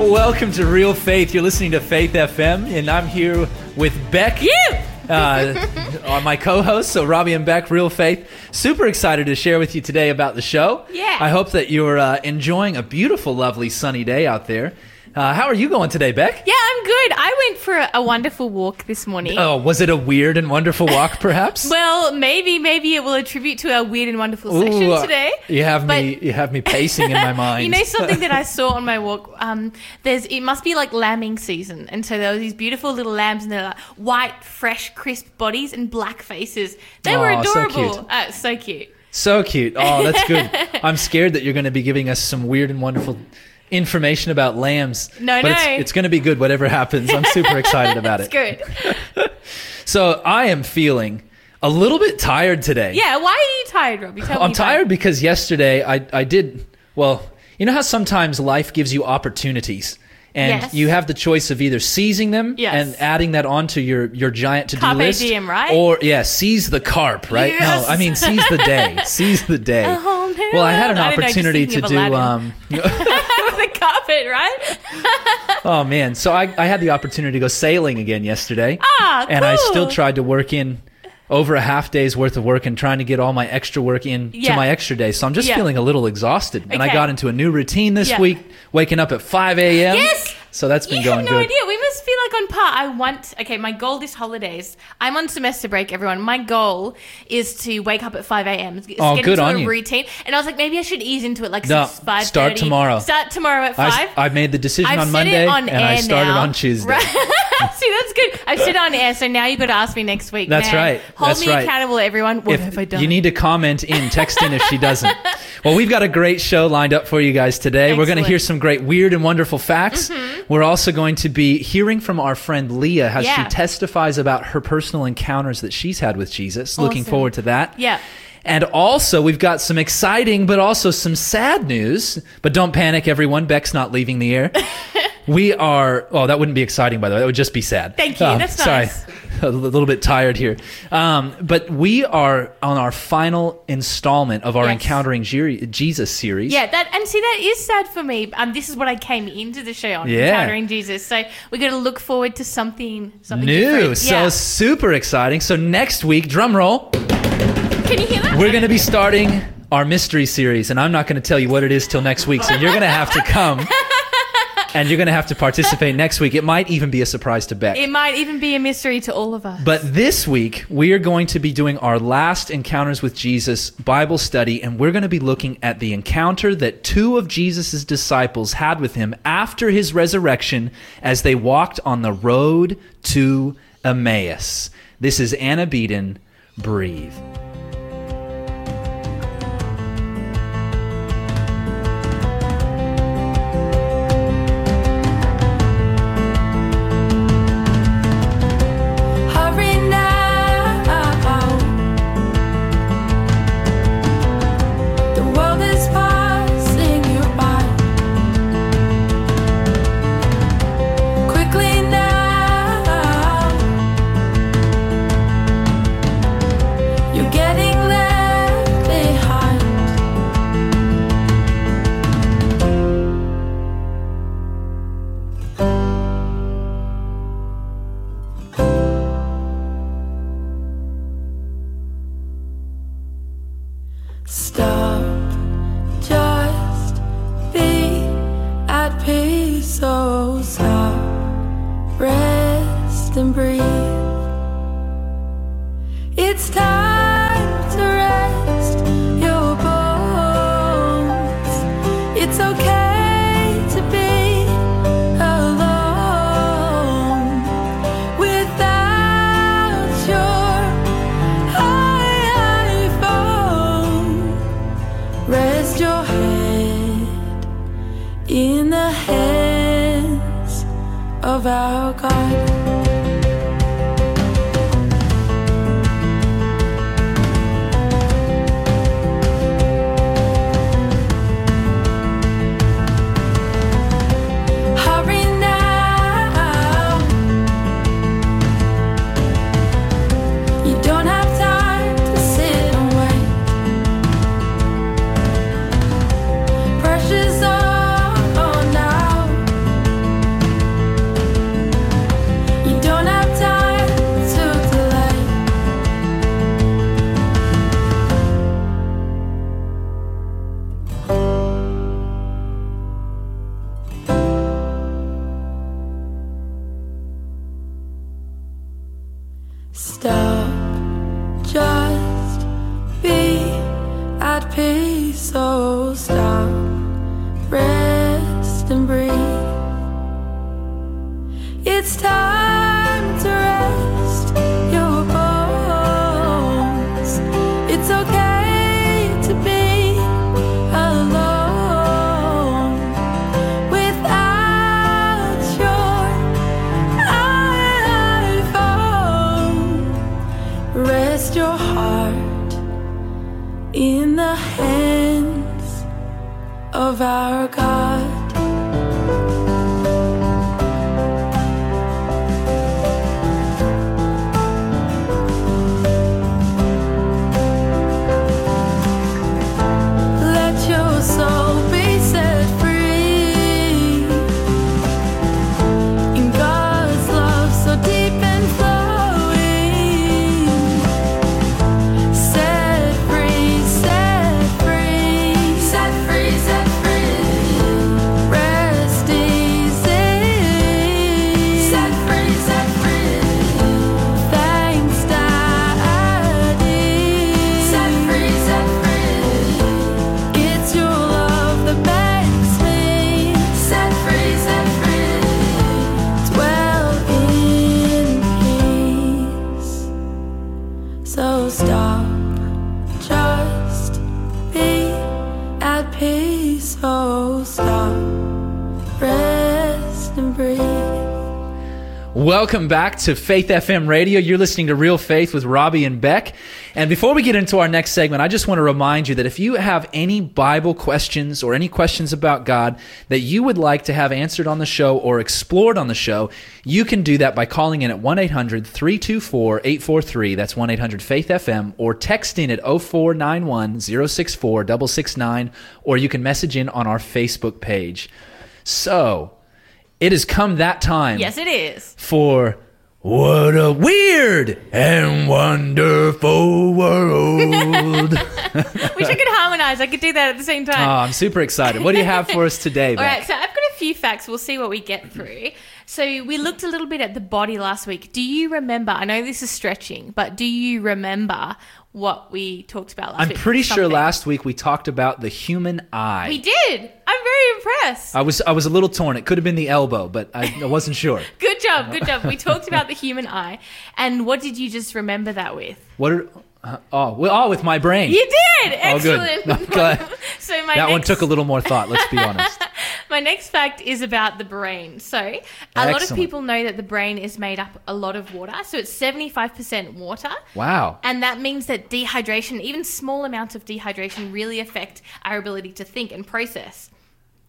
Welcome to Real Faith. You're listening to Faith FM, and I'm here with Beck. You! Uh, my co-hosts, so Robbie and Beck, Real Faith. Super excited to share with you today about the show. Yeah. I hope that you're uh, enjoying a beautiful, lovely, sunny day out there. Uh, how are you going today, Beck? Yeah, I'm good. I went for a, a wonderful walk this morning. Oh, was it a weird and wonderful walk, perhaps? Well, maybe maybe it will attribute to our weird and wonderful session Ooh, uh, today. You have me. You have me pacing in my mind. You know something that I saw on my walk? Um, there's it must be like lambing season, and so there were these beautiful little lambs, and they're like white, fresh, crisp bodies and black faces. They were Aw, so adorable. cute. Uh, so cute. So cute. Oh, that's good. I'm scared that you're going to be giving us some weird and wonderful information about lambs. No, but no. It's, it's going to be good, whatever happens. I'm super excited about It's it. good. So I am feeling a little bit tired today. Yeah. Why are you tired, Robbie? Tell. I'm tired because yesterday I, I did, well, you know how sometimes life gives you opportunities? And Yes. you have the choice of either seizing them Yes. and adding that onto your, your giant to do list. diem, right? Or, yeah, seize the carp, right? Yes. No, I mean, seize the day. seize the day. Oh, man. well, I had an I don't know, opportunity to do. Um, the carpet, right? oh, man. So I, I had the opportunity to go sailing again yesterday. Ah, And I still tried to work in over a half day's worth of work and trying to get all my extra work in to my extra day. So I'm just Yeah. feeling a little exhausted. And I got into a new routine this Yeah. week, waking up at 5 a.m. Yes! So that's been you going no good. idea. We must feel like on par. I want. Okay, my goal this holidays. I'm on semester break. Everyone, my goal is to wake up at five a.m. Get Oh, get good into on a you. routine. And I was like, maybe I should ease into it, like No, six, five, start tomorrow. Start tomorrow at five. I made the decision I've on said Monday it on and I air started now. on Tuesday. Right. See, that's good. I've said on air, so now you've got to ask me next week. That's Man, right. Hold That's me right. accountable, everyone. What If have I done? you need to comment in, text in if she doesn't. Well, we've got a great show lined up for you guys today. We're going to hear some great weird and wonderful facts. Mm-hmm. We're also going to be hearing from our friend Leah as Yeah. she testifies about her personal encounters that she's had with Jesus. Looking forward to that. Yeah. And also, we've got some exciting but also some sad news. But don't panic, everyone. Beck's not leaving the air. we are. Oh, that wouldn't be exciting, by the way. That would just be sad. Thank you. Um, That's sorry. nice. A little bit tired here. Um, but we are on our final installment of our Yes. Encountering Je- Jesus series. Yeah, that and see that is sad for me. Um, this is what I came into the show on, Yeah. encountering Jesus. So we're going to look forward to something something New. different. So super exciting. So next week, drum roll, Can you hear that? we're going to be starting our mystery series. And I'm not going to tell you what it is till next week. So you're going to have to come. And you're going to have to participate next week. It might even be a surprise to Beck. it might even be a mystery to all of us. But this week, we are going to be doing our last Encounters with Jesus Bible study, and we're going to be looking at the encounter that two of Jesus' disciples had with him after his resurrection as they walked on the road to Emmaus. This is Anna Beeden. Breathe. Welcome back to Faith FM Radio. You're listening to Real Faith with Robbie and Beck. And before we get into our next segment, I just want to remind you that if you have any Bible questions or any questions about God that you would like to have answered on the show or explored on the show, you can do that by calling in at 1 800 324 843. That's 1 800 Faith FM, or text in at 0491 064 669, or you can message in on our Facebook page. So, it has come that time Yes, it is. for what a weird and wonderful world. Wish I could harmonize. I could do that at the same time. oh, I'm super excited. What do you have for us today, All right, so I've got a few facts. We'll see what we get through. So we looked a little bit at the body last week. Do you remember? I know this is stretching, but do you remember what we talked about last week? I'm week? pretty sure last week we talked about the human eye. we did. I'm very impressed. I was I was a little torn. It could have been the elbow, but I, I wasn't sure. Good job, good job. We talked about the human eye, and what did you just remember that with? What? Are, uh, oh, well, oh, with my brain. You did. Oh, good. Excellent. Glad. so my that next, one took a little more thought. Let's be honest. My next fact is about the brain. So, a lot of people know that the brain is made up a lot of water. So, it's 75% water. Wow. And that means that dehydration, even small amounts of dehydration, really affect our ability to think and process.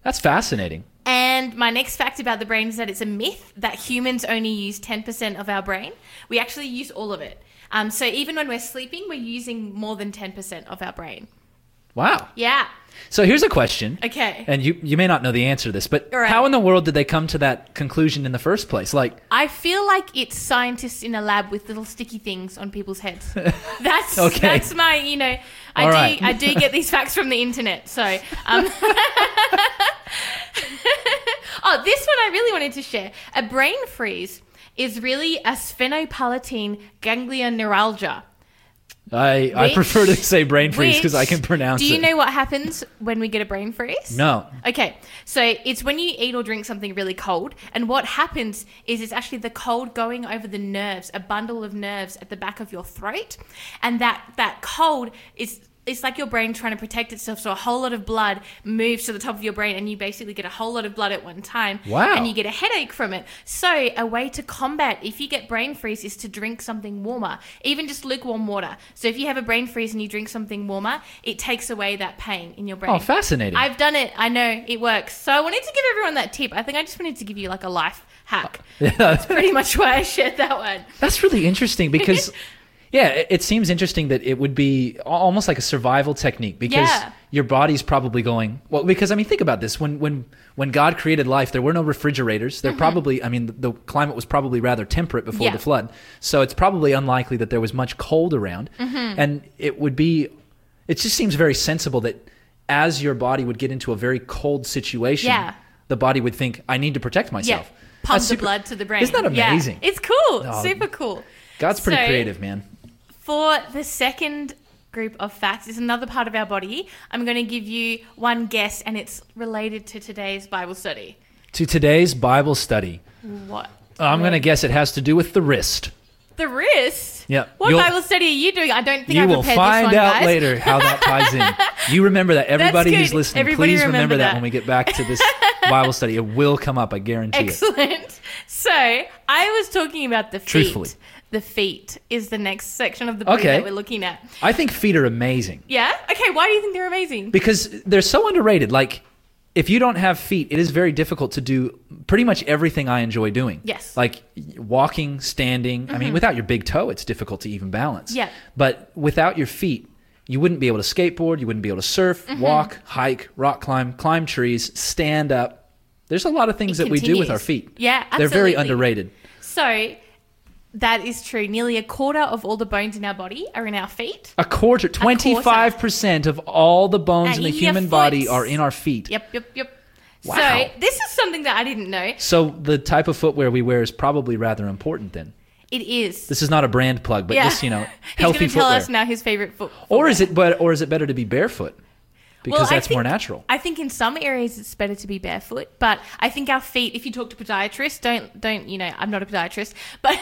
That's fascinating. And my next fact about the brain is that it's a myth that humans only use 10% of our brain. We actually use all of it. Um, so even when we're sleeping, we're using more than 10% of our brain. Wow. Yeah. So here's a question. Okay. And you, you may not know the answer to this, but right. how in the world did they come to that conclusion in the first place? Like, I feel like it's scientists in a lab with little sticky things on people's heads. That's Okay. that's my, you know, I All do right. I do get these facts from the internet. So, um, oh, this one I really wanted to share. A brain freeze is really a sphenopalatine ganglion neuralgia. I, I prefer to say brain freeze because I can pronounce it. Do you it. know what happens when we get a brain freeze? No. Okay, so it's when you eat or drink something really cold, and what happens is it's actually the cold going over the nerves, a bundle of nerves at the back of your throat, and that that cold is. It's like your brain trying to protect itself, so a whole lot of blood moves to the top of your brain, and you basically get a whole lot of blood at one time. Wow. And you get a headache from it. So, a way to combat if you get brain freeze is to drink something warmer, even just lukewarm water. So, if you have a brain freeze and you drink something warmer, it takes away that pain in your brain. Oh, fascinating. I've done it. I know it works. So I wanted to give everyone that tip. I think I just wanted to give you like a life hack. yeah. That's pretty much why I shared that one. That's really interesting because, yeah, it, it seems interesting that it would be almost like a survival technique because Yeah. your body's probably going well. Because I mean, think about this: when when when God created life, there were no refrigerators. There probably, I mean, the, the climate was probably rather temperate before Mm-hmm. Yeah. the flood, so it's probably unlikely that there was much cold around, Mm-hmm. and it would be. It just seems very sensible that as your body would get into a very cold situation, Yeah. the body would think, "I need to protect myself." Yeah. Pump the blood to the brain. Isn't that Yeah. amazing? It's cool. Oh. Super cool. God's pretty So- creative, man. For the second group of facts, is another part of our body. I'm going to give you one guess, and it's related to today's Bible study. To today's Bible study, What? I'm going to guess it has to do with the wrist. The wrist. Yeah, What you'll- Bible study are you doing? I don't think You I will find this one, will find out guys. later how that ties in. You remember that. Everybody who's listening, Everybody please remember, that. that. when we get back to this Bible study. It will come up, I guarantee it. Excellent. So I was talking about the feet. Truthfully. The feet is the next section of the body Okay. that we're looking at. I think feet are amazing Yeah. Okay. Why do you think they're amazing? because they're so underrated. Like, if you don't have feet, it is very difficult to do pretty much everything I enjoy doing. Yes. Mm-hmm. Like walking, standing. I mean, without your big toe, it's difficult to even balance. Yeah. But without your feet, you wouldn't be able to skateboard, you wouldn't be able to surf, Mm-hmm. walk, hike, rock climb, climb trees, stand up. There's a lot of things It that we do with our continues. feet. Yeah, They're very absolutely. underrated. So that is true. Nearly a quarter of all the bones in our body are in our feet. A quarter, 25% of all the bones in the human body are in our feet. Yep. Yep. Yep. Wow. So this is something that I didn't know. So the type of footwear we wear is probably rather important then. It is. This is not a brand plug, but yeah. just, you know, He's healthy going to tell footwear. us now his favorite foot. or is it but or is it better to be barefoot? Because Well, that's more think- natural. I think in some areas it's better to be barefoot, but I think our feet. If you talk to podiatrists, don't don't you know? I'm not a podiatrist, but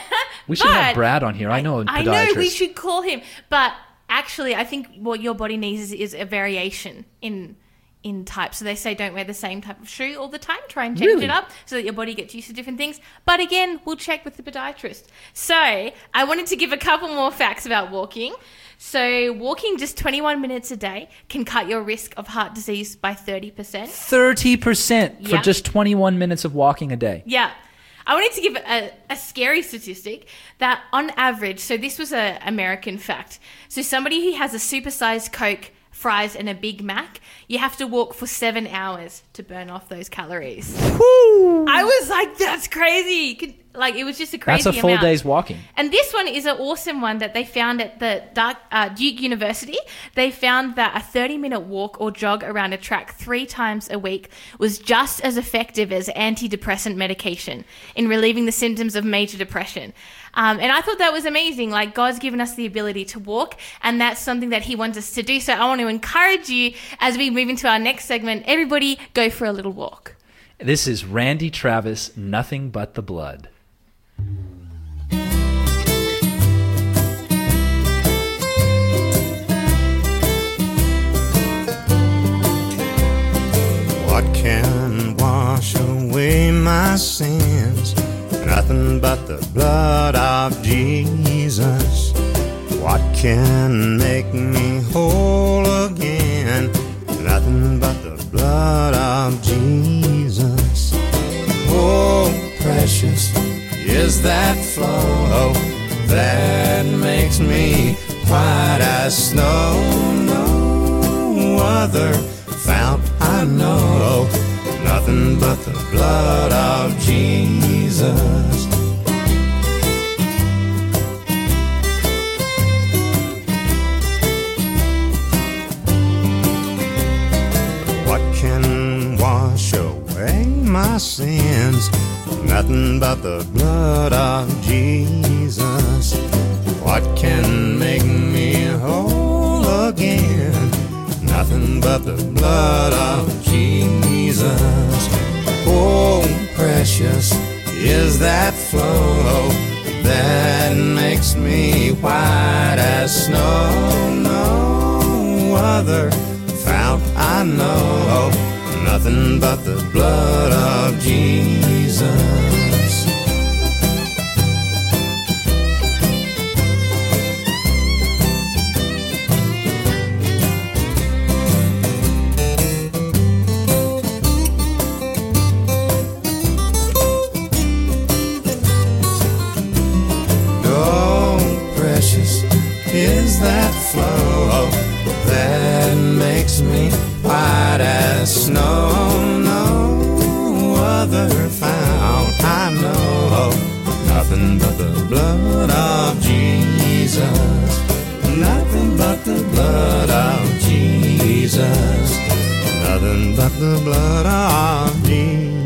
We should have Brad on here. I know a I know we should call him, but actually, I think what your body needs is, is a variation in in type. So they say don't wear the same type of shoe all the time. Try and change Really? it up so that your body gets used to different things. But again, we'll check with the podiatrist. So I wanted to give a couple more facts about walking. So walking just 21 minutes a day can cut your risk of heart disease by 30%. 30% for Yeah. just 21 minutes of walking a day. Yeah. I wanted to give a, a scary statistic that on average, so this was an American fact. So somebody who has a supersized Coke, fries, and a Big Mac, you have to walk for seven hours to burn off those calories. I was like, that's crazy. Could- Like it was just a crazy. That's a full amount. day's walking. And this one is an awesome one that they found at the Dark, uh, Duke University. They found that a 30 minute walk or jog around a track three times a week was just as effective as antidepressant medication in relieving the symptoms of major depression. Um, and I thought that was amazing. Like, God's given us the ability to walk, and that's something that He wants us to do. So I want to encourage you as we move into our next segment, everybody go for a little walk. This is Randy Travis, Nothing But the Blood. What can wash away my sins? Nothing but the blood of Jesus. What can make me whole again? Nothing but the blood of Jesus. Oh, precious is that flow that makes me white as snow. No other fount I know, nothing but the blood of Jesus. What can wash away my sins? Nothing but the blood of Jesus. What can make me whole again? Nothing but the blood of Jesus. Oh, precious is that flow that makes me white as snow. No other fount I know, nothing but the blood of Jesus. White as snow. No other fount I know, nothing but the blood of Jesus. Nothing but the blood of Jesus. Nothing but the blood of Jesus.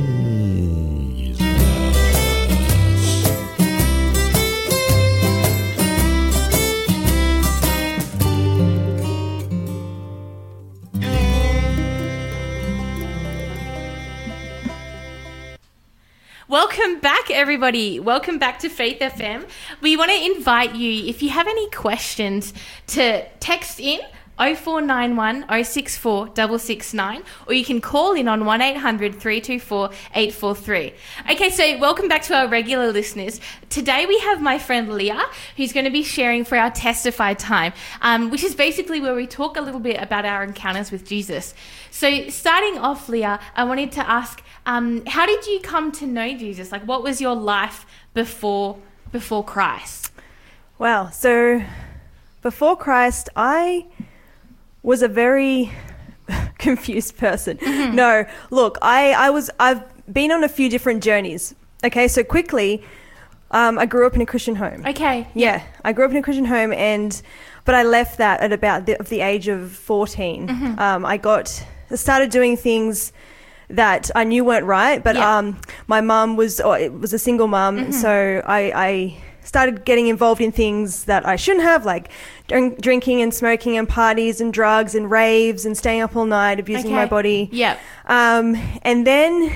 Everybody. Welcome back to Faith FM. We want to invite you, if you have any questions, to text in 0491 064 669 or you can call in on 1800 324 843. Okay, so welcome back to our regular listeners. Today we have my friend Leah who's going to be sharing for our testify time, um, which is basically where we talk a little bit about our encounters with Jesus. So, starting off, Leah, I wanted to ask um, how did you come to know Jesus? Like, what was your life before before Christ? Well, So before Christ, I was a very confused person. Mm-hmm. No, look, I, I was I've been on a few different journeys. Okay, so quickly, um, I grew up in a Christian home. Okay. Yeah, I grew up in a Christian home, and but I left that at about the, of the age of 14 Mm-hmm. Um, I got started doing things that I knew weren't right, but Yeah. Mm-hmm. um, my mum was or it was a single mum, so I, I started getting involved in things that I shouldn't have, like drink, drinking and smoking and parties and drugs and raves and staying up all night, abusing my body. Yep. Um, and then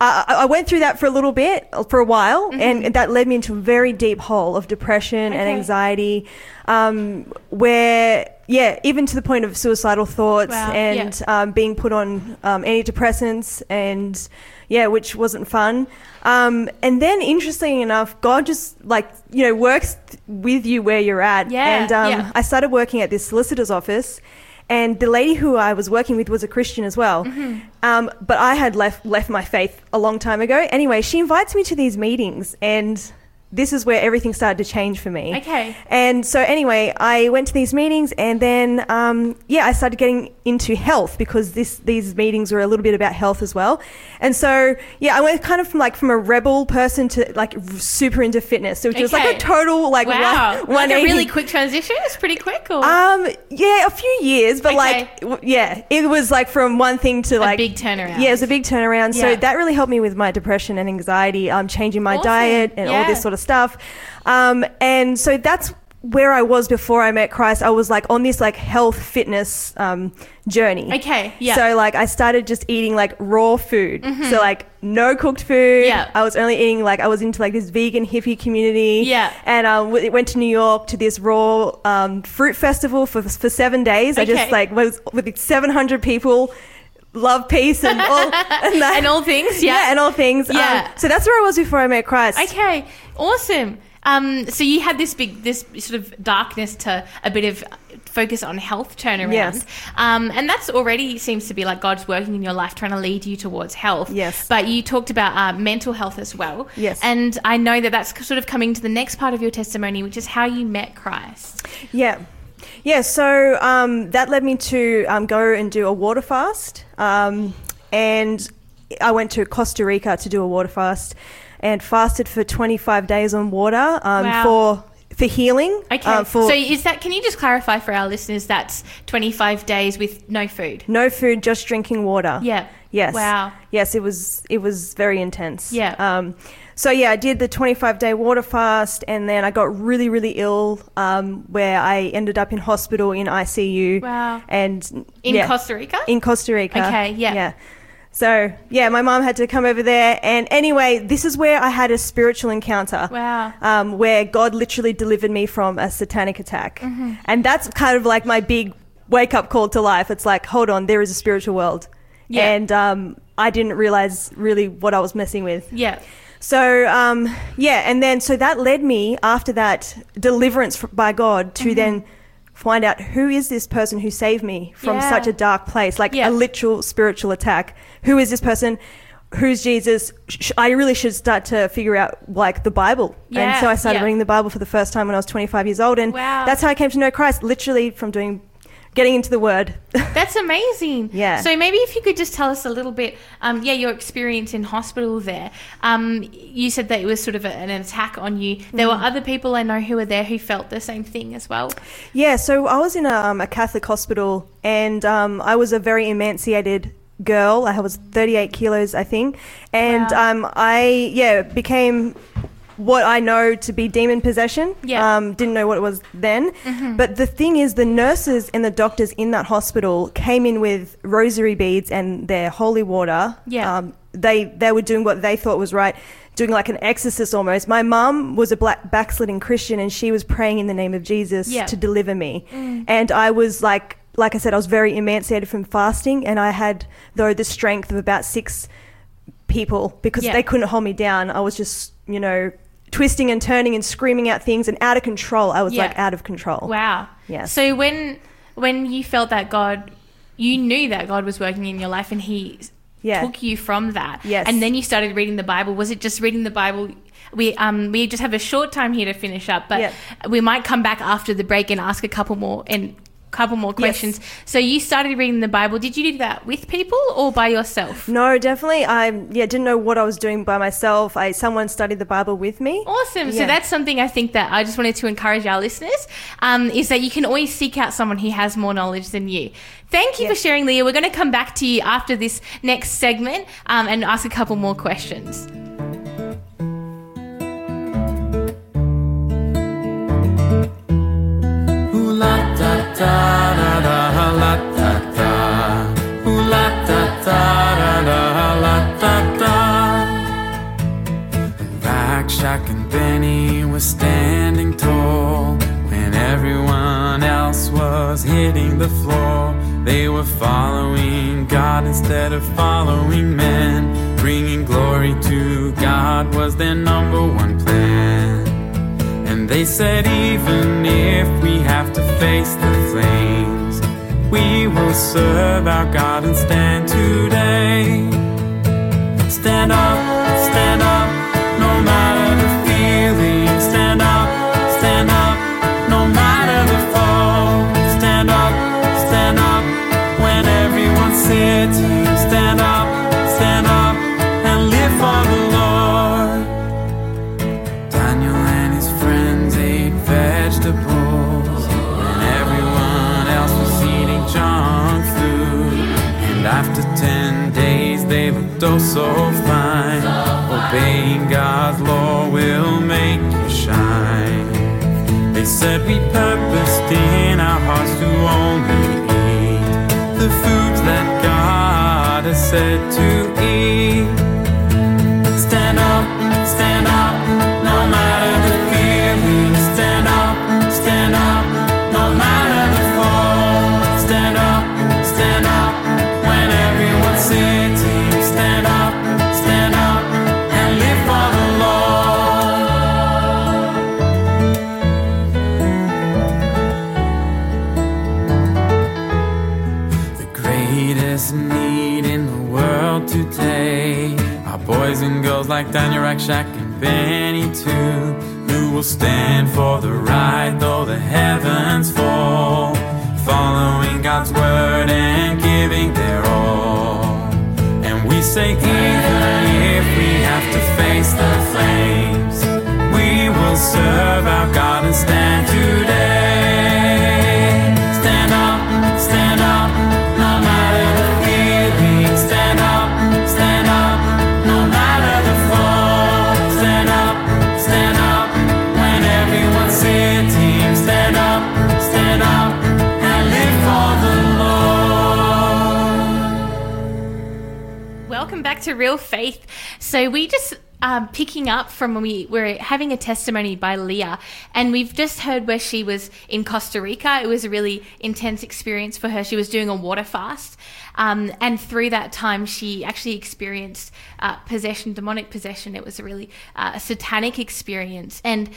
I, I went through that for a little bit, for a while, and that led me into a very deep hole of depression and Mm-hmm. Anxiety, um, where, yeah, even to the point of suicidal thoughts Wow, and um, being put on um, antidepressants, and yeah, which wasn't fun. Um, and then, interestingly enough, God just like you know works with you where you're at. Yeah, and um, yeah. I started working at this solicitor's office, and the lady who I was working with was a Christian as well. Mm-hmm. Um, but I had left left my faith a long time ago. Anyway, she invites me to these meetings, and this is where everything started to change for me. Okay. And so anyway, I went to these meetings, and then um, yeah, I started getting into health because this these meetings were a little bit about health as well. And so yeah, I went kind of from like from a rebel person to like super into fitness, which was like a total like Wow. one, like a really quick transition? It's pretty quick or Um, yeah, a few years, but Okay. like, w- yeah, it was like from one thing to like big turnaround. Yeah, it was a big turnaround. So that really helped me with my depression and anxiety, um, changing my Awesome. diet and all this sort of stuff. Um, and so that's where I was before I met Christ. I was like on this like health fitness um, journey. Okay, yeah. So like I started just eating like raw food. So like no cooked food. Mm-hmm. Yeah. I was only eating like I was into like this vegan hippie community. Yeah. And um, w- went to New York to this raw um, fruit festival for for seven days. Okay. I just like was with seven hundred people. Love peace and all and, that. And all things, yeah. and all things. Um, Yeah. so that's where I was before I met Christ. Okay, awesome. Um, so you had this big, this sort of darkness to a bit of focus on health turnaround. Yes. Um, and that's already seems to be like God's working in your life, trying to lead you towards health. Yes. But you talked about uh, mental health as well. Yes. And I know that that's sort of coming to the next part of your testimony, which is how you met Christ. Yeah. Yeah, so um, that led me to um, go and do a water fast. Um, and I went to Costa Rica to do a water fast and fasted for 25 days on water um, Wow. for for healing. Okay. um, for so is that? Can you just clarify for our listeners? That's twenty five days with no food. no food, just drinking water. Yeah. Yes. Wow. Yes, it was it was very intense. Yeah. Um, so yeah, I did the 25 day water fast, and then I got really really ill, um, where I ended up in hospital in ICU. Wow. And In yeah, Costa Rica. in Costa Rica. Okay, yeah. Yeah. So yeah, my mom had to come over there, and anyway, this is where I had a spiritual encounter. Wow. Um, where God literally delivered me from a satanic attack, Mm-hmm. and that's kind of like my big wake up call to life. It's like, hold on, there is a spiritual world, Yeah. and um, I didn't realize really what I was messing with. yeah. So um, yeah, and then so that led me after that deliverance by God Mm-hmm. to then find out who is this person who saved me from Yeah. such a dark place, like Yeah. a literal spiritual attack. Who is this person? Who's Jesus? I really should start to figure out like the Bible. Yeah, And so I started reading the Bible for the first time when I was 25 years old, and Wow. that's how I came to know Christ. Literally from doing, getting into the Word. That's amazing. Yeah. So maybe if you could just tell us a little bit, um, yeah, your experience in hospital there. Um, you said that it was sort of a, an attack on you. There Mm. were other people I know who were there who felt the same thing as well. Yeah, so I was in a, um, a Catholic hospital and um, I was a very emaciated girl. I was 38 kilos, I think. And Wow. um, I, yeah, became what I know to be demon possession. Yeah. Um, didn't know what it was then. But the thing is, the nurses and the doctors in that hospital came in with rosary beads and their holy water. Yeah. Um, they they were doing what they thought was right, doing like an exorcist almost. My mum was a black backsliding Christian, and she was praying in the name of Jesus Yeah. to deliver me, and I was like. Like I said, I was very emancipated from fasting, and I had though the strength of about six people because Yeah. they couldn't hold me down. I was just, you know, twisting and turning and screaming out things and out of control. I was Yeah. like out of control. Wow. Yes. So when when you felt that God, you knew that God was working in your life, and He Yeah. took you from that. Yes. And then you started reading the Bible. Was it just reading the Bible? We um we just have a short time here to finish up, but Yeah. we might come back after the break and ask a couple more and couple more questions. So you started reading the Bible. Did you do that with people or by yourself? No, definitely. I yeah didn't know what I was doing by myself. I someone studied the Bible with me. Awesome. So that's something I think that I just wanted to encourage our listeners um, is that you can always seek out someone who has more knowledge than you. Thank you for sharing, Leah. We're going to come back to you after this next segment um, and ask a couple more questions. Were following God instead of following men. Bringing glory to God was their number one plan. And they said, even if we have to face the flames, we will serve our God and stand today. Stand up, stand up, so fine. Obeying God's law will make you shine. They said we purposed in our hearts to only eat the foods that God has said to like Daniel Rakshak and Benny too, who will stand for the right though the heavens fall, following God's word and giving their all. And we say even if we have to face the flames, we will serve our God and stand today. To Real Faith. So we just um, picking up from when we were having a testimony by Leah, and we've just heard where she was in Costa Rica. It was a really intense experience for her. She was doing a water fast, um, and through that time, she actually experienced uh, possession, demonic possession. It was a really uh, satanic experience, and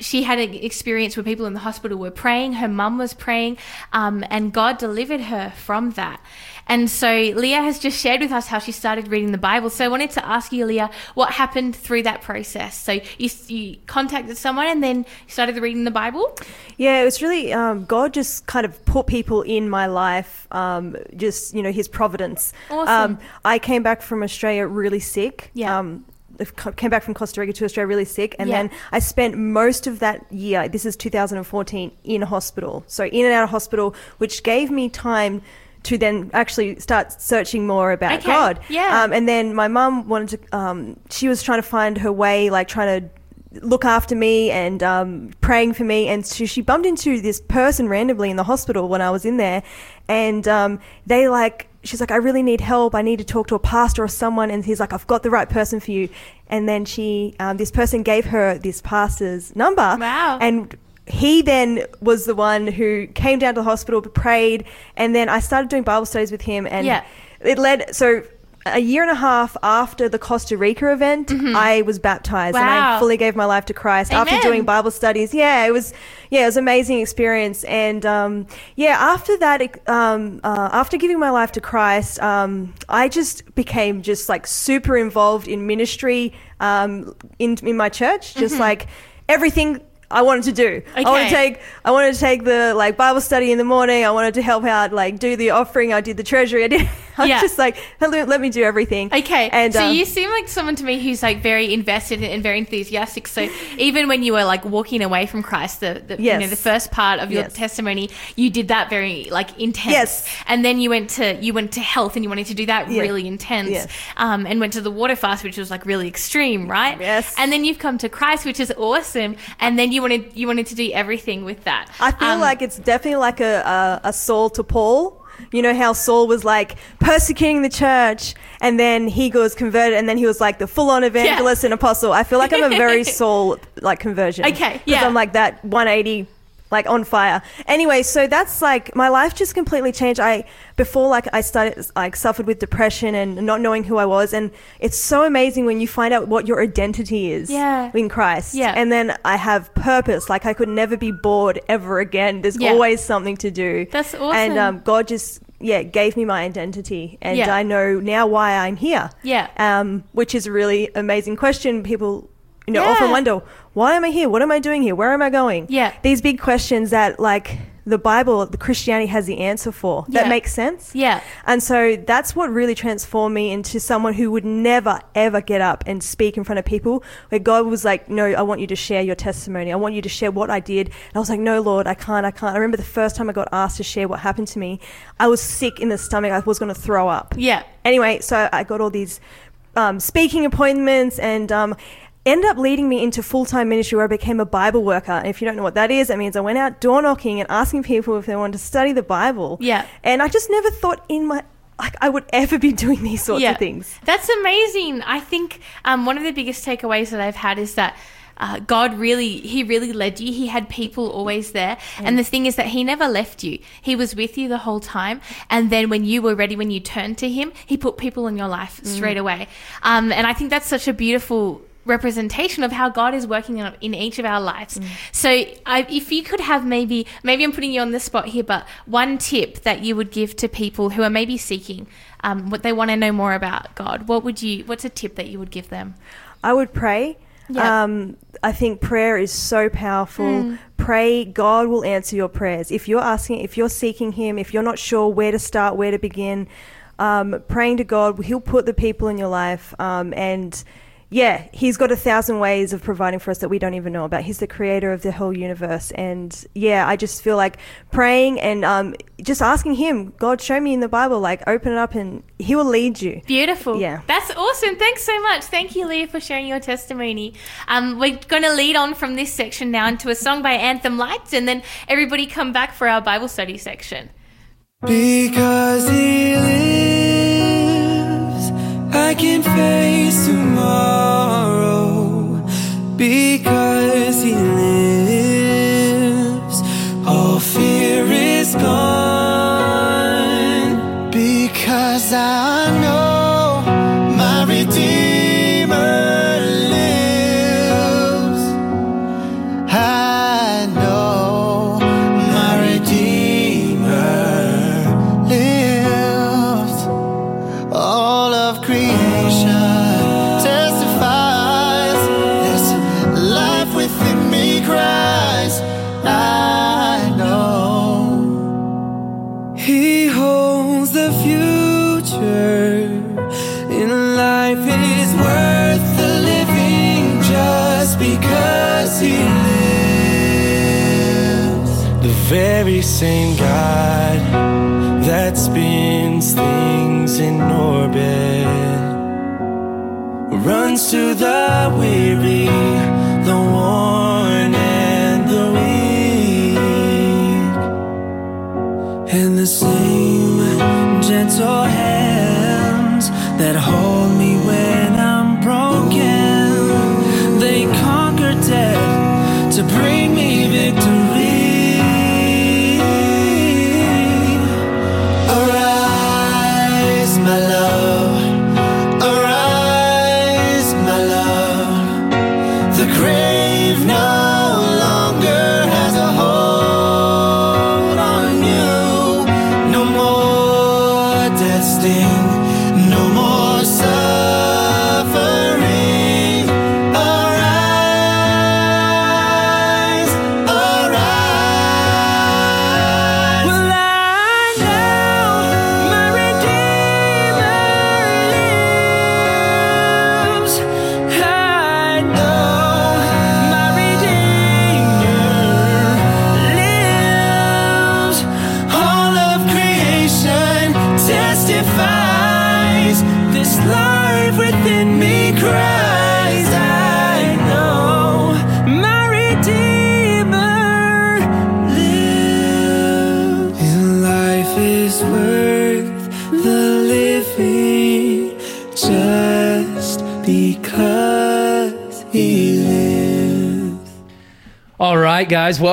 she had an experience where people in the hospital were praying. Her mum was praying, um, and God delivered her from that. And so Leah has just shared with us how she started reading the Bible. So I wanted to ask you, Leah, what happened through that process? So you, you contacted someone and then you started reading the Bible. Yeah, it was really um, God just kind of put people in my life. Um, just you know His providence. Awesome. Um, I came back from Australia really sick. Yeah. Came back from Costa Rica to Australia really sick, and Yeah. then I spent most of that year. This is 2014 in hospital, so in and out of hospital, which gave me time to then actually start searching more about Okay, God. yeah. Um, and then my mum wanted to. Um, she was trying to find her way, like trying to look after me and um, praying for me. And so she bumped into this person randomly in the hospital when I was in there, and um, they like she's like, I really need help. I need to talk to a pastor or someone. And he's like, I've got the right person for you. And then she, um, this person gave her this pastor's number. Wow. And he then was the one who came down to the hospital, prayed, and then I started doing Bible studies with him. And Yeah. it led, so a year and a half after the Costa Rica event, I was baptized and I Mm-hmm. Fully gave my life to Christ after doing Bible studies. Yeah, it was yeah, it was an amazing experience. And um, yeah, after that, um, uh, after giving my life to Christ, um, I just became just like super involved in ministry um, in in my church, just like everything. I wanted to do. I wanted to take. I wanted to take the like Bible study in the morning. I wanted to help out, like do the offering. I did the treasury. I did. I was Yeah. just like, let, let me do everything. Okay, And so um, you seem like someone to me who's like very invested and very enthusiastic. So even when you were like walking away from Christ, the, the you know the first part of your Yes. testimony, you did that very like intense. Yes. and then you went to you went to health and you wanted to do that Yeah. really intense. Yes. Um, and went to the water fast, which was like really extreme, right? Yes. And then you've come to Christ, which is awesome. And then you wanted you wanted to do everything with that. I feel Um, like it's definitely like a, a, a Saul to Paul. You know how Saul was like persecuting the church and then he goes converted and then he was like the full on evangelist and apostle. I feel like I'm a very Saul like conversion. Okay, Because yeah. I'm like that 180 like on fire. Anyway, so that's like my life just completely changed. I before like I started like suffered with depression and not knowing who I was and it's so amazing when you find out what your identity is Yeah. in Christ. Yeah. And then I have purpose. Like I could never be bored ever again. There's Yeah. always something to do. That's And awesome. um, God just yeah gave me my identity, and Yeah. I know now why I'm here. Yeah. Um, which is a really amazing question. People. You know, Yeah. often wonder, why am I here? What am I doing here? Where am I going? Yeah. These big questions that, like, the Bible, the Christianity has the answer for. Yeah. That makes sense. Yeah. And so that's what really transformed me into someone who would never, ever get up and speak in front of people. Where God was like, No, I want you to share your testimony. I want you to share what I did. And I was like, No, Lord, I can't, I can't. I remember the first time I got asked to share what happened to me, I was sick in the stomach. I was going to throw up. Yeah. Anyway, so I got all these um, speaking appointments and um, ended up leading me into full time ministry where I became a Bible worker. And if you don't know what that is, that means I went out door knocking and asking people if they wanted to study the Bible. Yeah. And I just never thought in my like I would ever be doing these sorts of things. That's amazing. I think um, one of the biggest takeaways that I've had is that. Uh, God really, He really led you. He had people always there. And the thing is that He never left you. He was with you the whole time. And then when you were ready, when you turned to Him, He put people in your life Mm. straight away. Um, and I think that's such a beautiful representation of how God is working in, in each of our lives. So I, if you could have maybe, maybe I'm putting you on the spot here, but one tip that you would give to people who are maybe seeking um, what they want to know more about God, what would you, what's a tip that you would give them? I would pray. Yeah. Um, I think prayer is so powerful. Pray, God will answer your prayers. If you're asking, if you're seeking Him, if you're not sure where to start, where to begin, um, praying to God, He'll put the people in your life. Um, and yeah, He's got a thousand ways of providing for us that we don't even know about. He's the creator of the whole universe. And yeah, I just feel like praying and um, just asking Him, God, show me in the Bible, like open it up and He will lead you. Beautiful. Yeah. That's awesome. Thanks so much. Thank you, Leah, for sharing your testimony. Um, we're going to lead on from this section now into a song by Anthem Lights, and then everybody come back for our Bible study section. Because he lives, I can face tomorrow. Because he lives, things in orbit runs to the weary, the worn, and the weak. And the same gentle hands that hold me when I'm broken. They conquer death to bring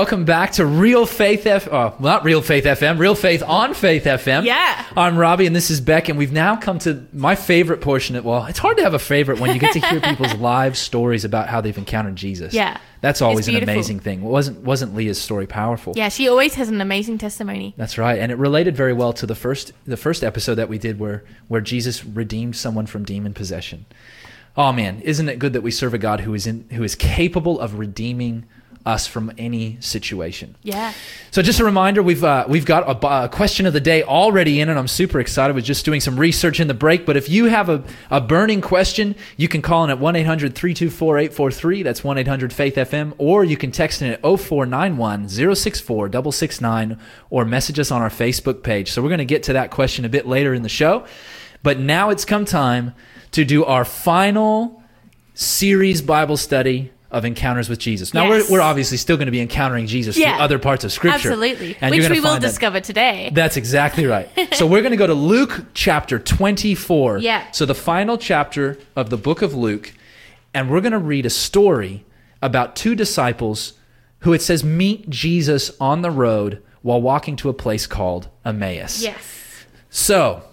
welcome back to Real Faith F. Oh, not Real Faith FM, Real Faith on Faith FM. Yeah. I'm Robbie, and this is Beck, and we've now come to my favorite portion. Of, well, it's hard to have a favorite when you get to hear people's live stories about how they've encountered Jesus. Yeah. that's always an amazing thing. wasn't wasn't Leah's story powerful? Yeah, she always has an amazing testimony. That's right, and it related very well to the first the first episode that we did where where Jesus redeemed someone from demon possession. Oh man, isn't it good that we serve a God who is in who is capable of redeeming us from any situation? Yeah. So just a reminder, we've uh, we've got a, a question of the day already in, and I'm super excited. We're just doing some research in the break. But if you have a, a burning question, you can call in at 1 800 324 843. That's 1 800 Faith FM. Or you can text in at 0491 064 669 or message us on our Facebook page. So we're going to get to that question a bit later in the show. But now it's come time to do our final series Bible study of encounters with Jesus. Now Yes. we're, we're obviously still going to be encountering Jesus Yeah. through other parts of Scripture, Absolutely. And Which we will find that- discover today. That's exactly right. so we're going to go to Luke chapter 24. Yeah. So the final chapter of the book of Luke, and we're going to read a story about two disciples who it says meet Jesus on the road while walking to a place called Emmaus. yes. So,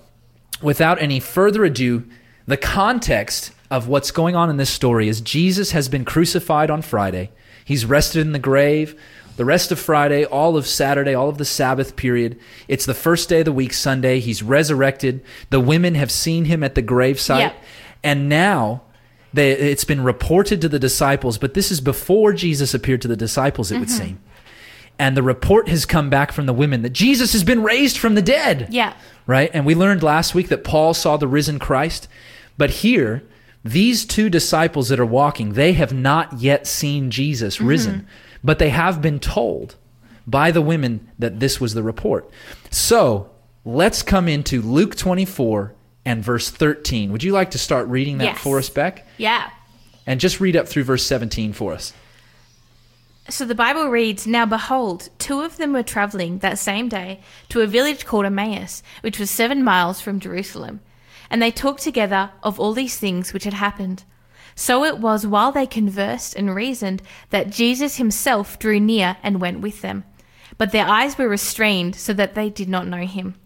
without any further ado, the context of what's going on in this story is Jesus has been crucified on Friday. He's rested in the grave. The rest of Friday, all of Saturday, all of the Sabbath period. It's the first day of the week, Sunday. He's resurrected. The women have seen him at the gravesite. Yep. And now they, it's been reported to the disciples, but this is before Jesus appeared to the disciples, it would Mm-hmm. seem. And the report has come back from the women that Jesus has been raised from the dead Yeah. right? And we learned last week that Paul saw the risen Christ. But here, these two disciples that are walking, they have not yet seen Jesus mm-hmm. risen, but they have been told by the women that this was the report. So let's come into Luke 24 and verse 13. Would you like to start reading that Yes. for us, Beck? Yeah. And just read up through verse 17 for us. So the Bible reads, Now behold, two of them were traveling that same day to a village called Emmaus, which was seven miles from Jerusalem. And they talked together of all these things which had happened. So it was while they conversed and reasoned that Jesus himself drew near and went with them. But their eyes were restrained so that they did not know him.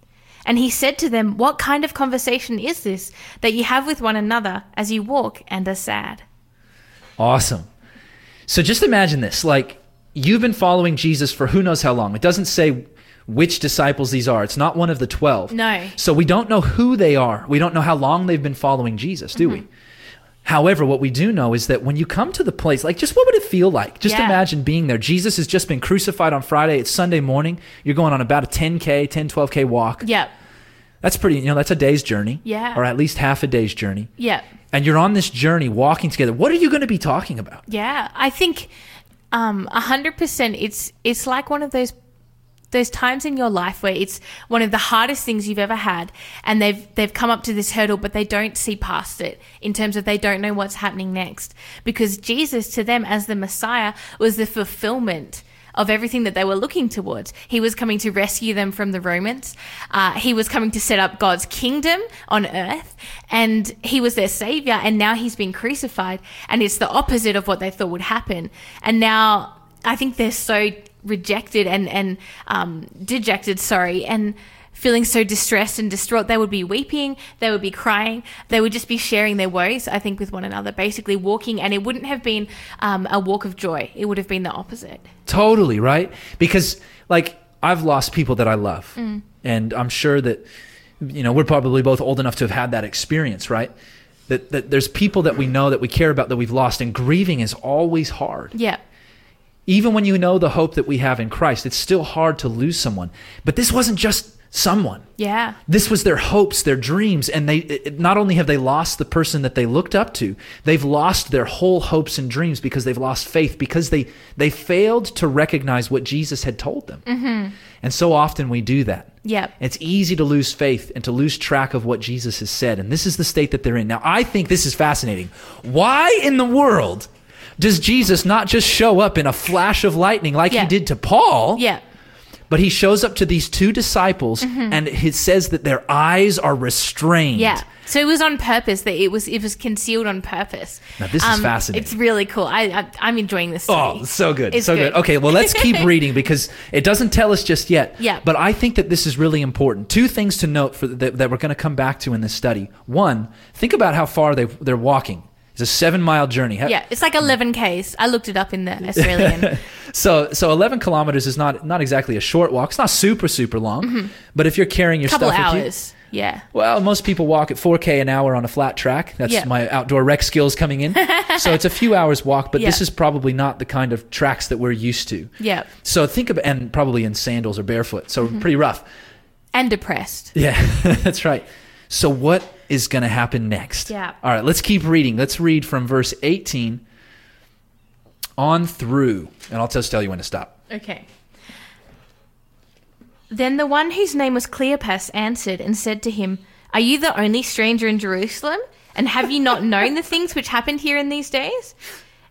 And he said to them, What kind of conversation is this that you have with one another as you walk and are sad? Awesome. So just imagine this. Like, you've been following Jesus for who knows how long. It doesn't say which disciples these are. It's not one of the 12. No. So we don't know who they are. We don't know how long they've been following Jesus, do Mm-hmm. we? However, what we do know is that when you come to the place, like, just what would it feel like? Just Yeah. imagine being there. Jesus has just been crucified on Friday. It's Sunday morning. You're going on about a 10K, 10, 12K walk. Yep. That's pretty, you know, that's a day's journey. Yeah. Or at least half a day's journey. Yep. And you're on this journey walking together. What are you going to be talking about? Yeah, I think um a hundred percent. It's it's like one of those those times in your life where it's one of the hardest things you've ever had, and they've they've come up to this hurdle, but they don't see past it in terms of they don't know what's happening next because Jesus to them as the Messiah was the fulfillment of everything that they were looking towards. He was coming to rescue them from the Romans. Uh, he was coming to set up God's kingdom on earth, and he was their savior, and now he's been crucified, and it's the opposite of what they thought would happen. And now I think they're so rejected and and um, dejected, sorry, and feeling so distressed and distraught. They would be weeping, they would be crying, they would just be sharing their worries, I think, with one another, basically walking. And it wouldn't have been um, a walk of joy, it would have been the opposite. Totally, right? Because like I've lost people that I love. And I'm sure that you know, we're probably both old enough to have had that experience, right? That that there's people that we know that we care about that we've lost and grieving is always hard. Yeah. Even when you know the hope that we have in Christ, it's still hard to lose someone. But this wasn't just someone. Yeah. This was their hopes, their dreams, and they it, not only have they lost the person that they looked up to, they've lost their whole hopes and dreams because they've lost faith because they they failed to recognize what Jesus had told them. Mm-hmm. And so often we do that. Yep. It's easy to lose faith and to lose track of what Jesus has said, and this is the state that they're in. Now, I think this is fascinating. Why in the world does Jesus not just show up in a flash of lightning like Yeah. he did to Paul? Yeah. But he shows up to these two disciples and he says that their eyes are restrained. Mm-hmm. Yeah. So it was on purpose that it was it was concealed on purpose. Um, Now, this is fascinating. It's really cool. I, I I'm enjoying this. Oh, so good. It's so good. good. Okay, well, let's keep reading because it doesn't tell us just yet. Yeah. But I think that this is really important. Two things to note for that, that we're going to come back to in this study. One, think about how far they they're walking. It's a seven mile journey. Yeah, it's like 11 k's. I looked it up in the Australian. So so eleven kilometers is not not exactly a short walk. It's not super super long. But if you're carrying your couple stuff with you, hours. Yeah. Well, most people walk at 4K an hour on a flat track. That's Yeah. my outdoor rec skills coming in. so it's a few hours walk, but this is probably not the kind of tracks that we're used to. Yeah. So think about, and probably in sandals or barefoot. So Mm-hmm. pretty rough. And depressed. Yeah, that's right. So what is going to happen next? Yeah. All right, let's keep reading. Let's read from verse 18 on through, and I'll just tell you when to stop. Okay. Then the one whose name was Cleopas answered and said to him, Are you the only stranger in Jerusalem? And have you not known the things which happened here in these days?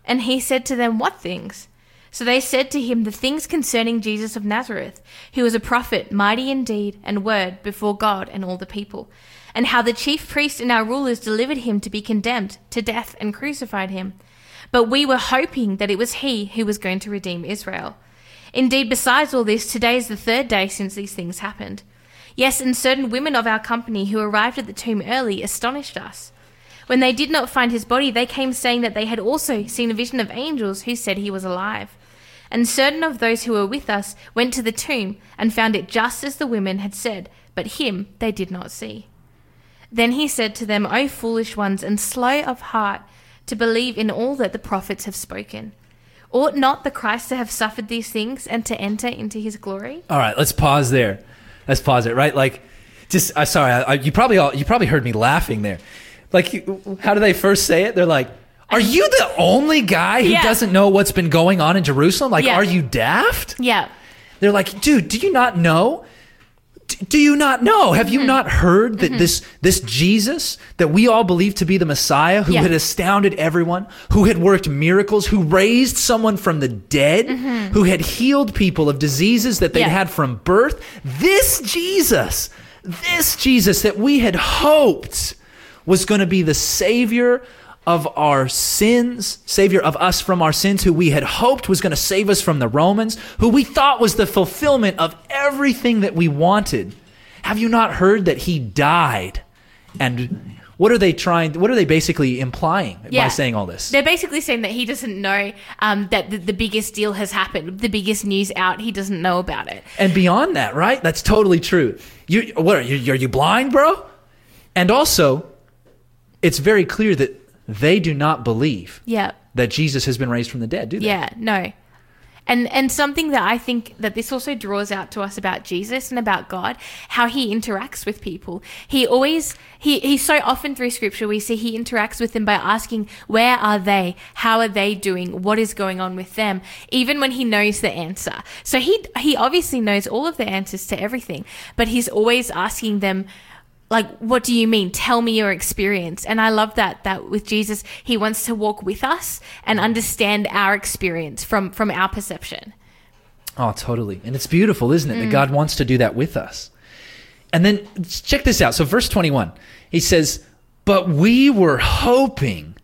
And he said to them, What things? So they said to him, The things concerning Jesus of Nazareth, who was a prophet, mighty in deed and word before God and all the people, and how the chief priests and our rulers delivered him to be condemned to death and crucified him. But we were hoping that it was he who was going to redeem Israel. Indeed, besides all this, today is the third day since these things happened. Yes, and certain women of our company who arrived at the tomb early astonished us. When they did not find his body, they came saying that they had also seen a vision of angels who said he was alive. And certain of those who were with us went to the tomb and found it just as the women had said, but him they did not see. Then he said to them, O foolish ones, and slow of heart to believe in all that the prophets have spoken. Ought not the Christ to have suffered these things and to enter into his glory? All right, let's pause there. Let's pause it. Right, like, just uh, sorry, I, I, you probably all, you probably heard me laughing there. Like, you- how do they first say it? They're like, "Are you the only guy who Yeah. doesn't know what's been going on in Jerusalem? Like, Yeah. are you daft?" Yeah. They're like, "Dude, do you not know? Do you not know? Have Mm-hmm. you not heard that this this Jesus that we all believe to be the Messiah, who Yeah. had astounded everyone, who had worked miracles, who raised someone from the dead, who had healed people of diseases that Mm-hmm. Yeah. had from birth, this Jesus, this Jesus that we had hoped was going to be the savior of our sins, savior of us from our sins, who we had hoped was going to save us from the Romans, who we thought was the fulfillment of everything that we wanted. Have you not heard that he died? And what are they trying, what are they basically implying by saying all this? They're basically saying that he doesn't know um, that the, the biggest deal has happened, the biggest news out. He doesn't know about it. And beyond that, right? That's totally true. You, what are you? Are you blind, bro? And also, it's very clear that they do not believe Yeah. that Jesus has been raised from the dead, do they? Yeah, no. And and something that I think that this also draws out to us about Jesus and about God, how he interacts with people. He always he he so often through scripture we see he interacts with them by asking where are they? How are they doing? What is going on with them? Even when he knows the answer. So he he obviously knows all of the answers to everything, but he's always asking them like what do you mean tell me your experience and i love that that with jesus he wants to walk with us and understand our experience from from our perception Oh, totally. And it's beautiful, isn't Mm. it? That God wants to do that with us. And then check this out. So, verse 21, he says, but we were hoping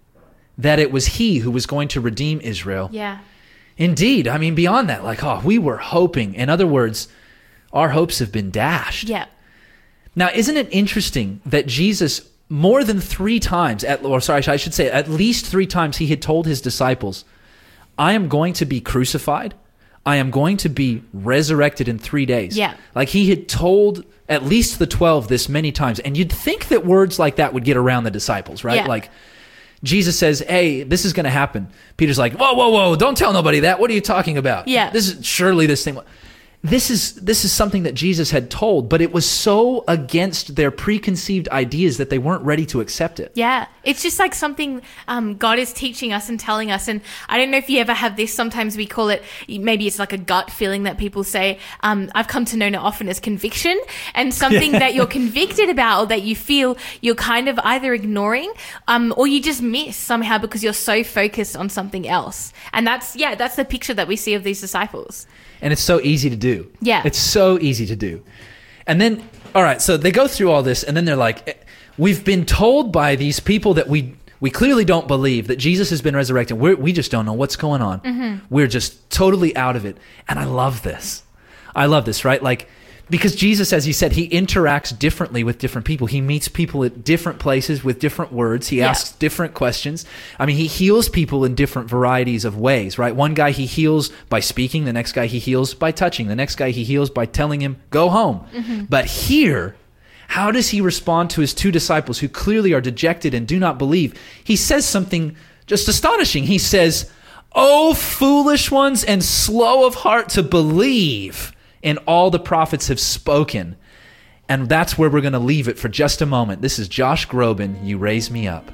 that it was he who was going to redeem Israel. Yeah. Indeed. I mean, beyond that, like, oh, we were hoping. In other words, our hopes have been dashed. Yeah. Now, isn't it interesting that Jesus, more than three times, at, or sorry, I should say, at least three times, he had told his disciples, I am going to be crucified. I am going to be resurrected in three days. Yeah. Like he had told at least the 12 this many times. And you'd think that words like that would get around the disciples, right? Yeah. Like, Jesus says, "Hey, this is going to happen." Peter's like, "Whoa, whoa, whoa! Don't tell nobody that. What are you talking about? Yeah. this is surely this thing." This is this is something that Jesus had told, but it was so against their preconceived ideas that they weren't ready to accept it. Yeah, it's just like something um, God is teaching us and telling us. And I don't know if you ever have this. Sometimes we call it maybe it's like a gut feeling that people say. Um, I've come to know it often as conviction, and something that you're convicted about or that you feel you're kind of either ignoring um, or you just miss somehow because you're so focused on something else. And that's yeah, that's the picture that we see of these disciples. And it's so easy to do. Yeah. It's so easy to do. And then, all right, so they go through all this, and then they're like, "Eh, we've been told by these people that we. We clearly don't believe that Jesus has been resurrected. We're, we just don't know what's going on. We're just totally out of it. And I love this. I love this, right? Like, because Jesus, as he said, he interacts differently with different people. He meets people at different places with different words. He Yeah. asks different questions. I mean, he heals people in different varieties of ways, right? One guy he heals by speaking, the next guy he heals by touching, the next guy he heals by telling him, go home. Mm-hmm. But here, how does he respond to his two disciples who clearly are dejected and do not believe? He says something just astonishing. He says, Oh, foolish ones and slow of heart to believe in all the prophets have spoken. And that's where we're going to leave it for just a moment. This is Josh Groban, You Raise Me Up.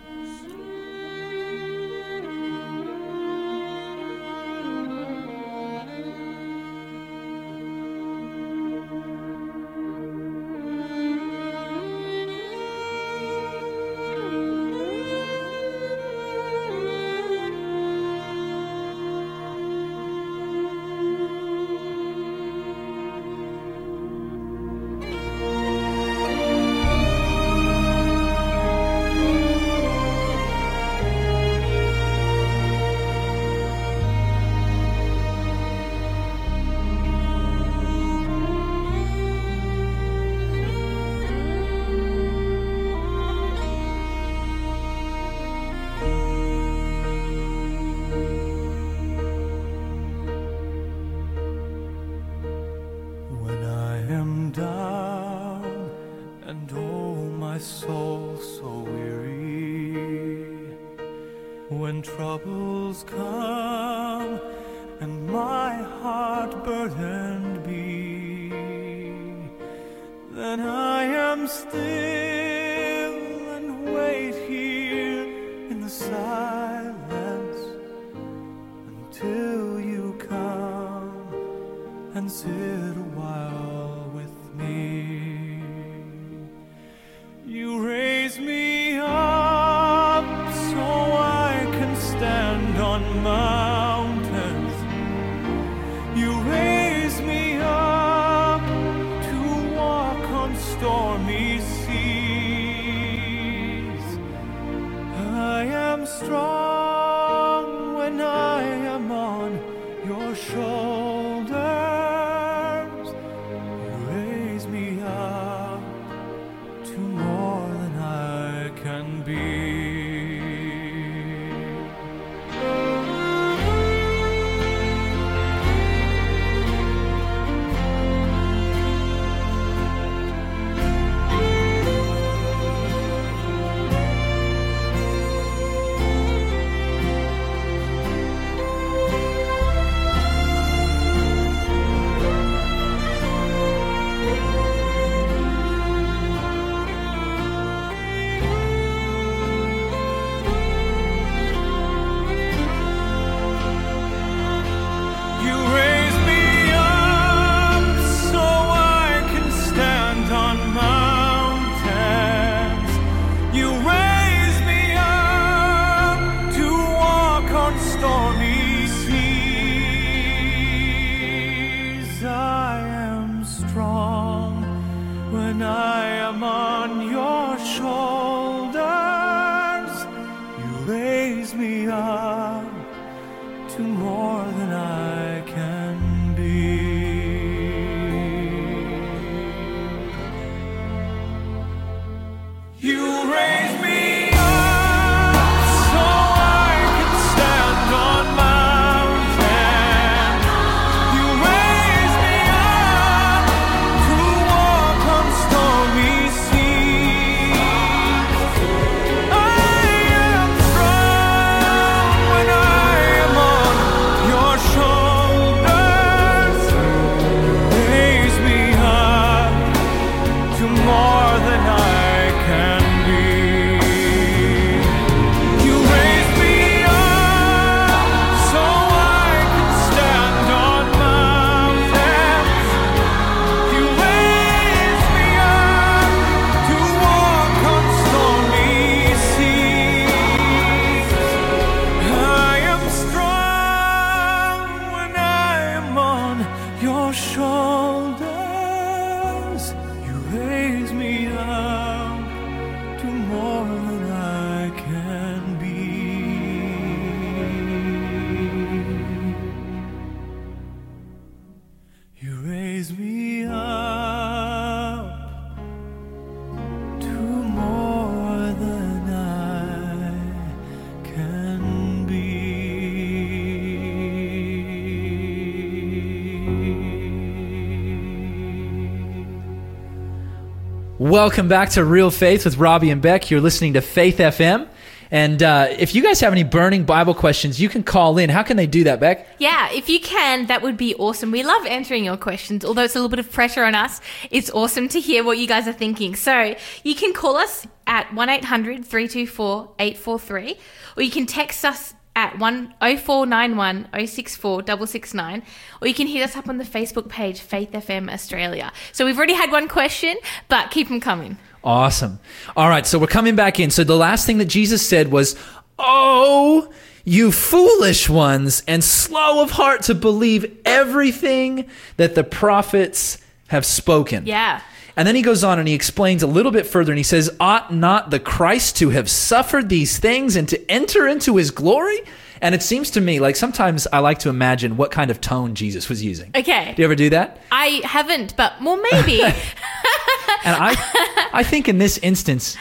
Welcome back to Real Faith with Robbie and Beck. You're listening to Faith FM. And uh, if you guys have any burning Bible questions, you can call in. How can they do that, Beck? Yeah, if you can, that would be awesome. We love answering your questions, although it's a little bit of pressure on us. It's awesome to hear what you guys are thinking. So you can call us at 1 800 324 843, or you can text us at 1 0491 064 669, or you can hit us up on the Facebook page, Faith FM Australia. So we've already had one question, but keep them coming. Awesome. All right, so we're coming back in. So the last thing that Jesus said was, Oh, you foolish ones, and slow of heart to believe everything that the prophets have spoken. Yeah. And then he goes on and he explains a little bit further and he says, Ought not the Christ to have suffered these things and to enter into his glory? And it seems to me like sometimes I like to imagine what kind of tone Jesus was using. Okay. Do you ever do that? I haven't, but well, maybe. And I, I think in this instance,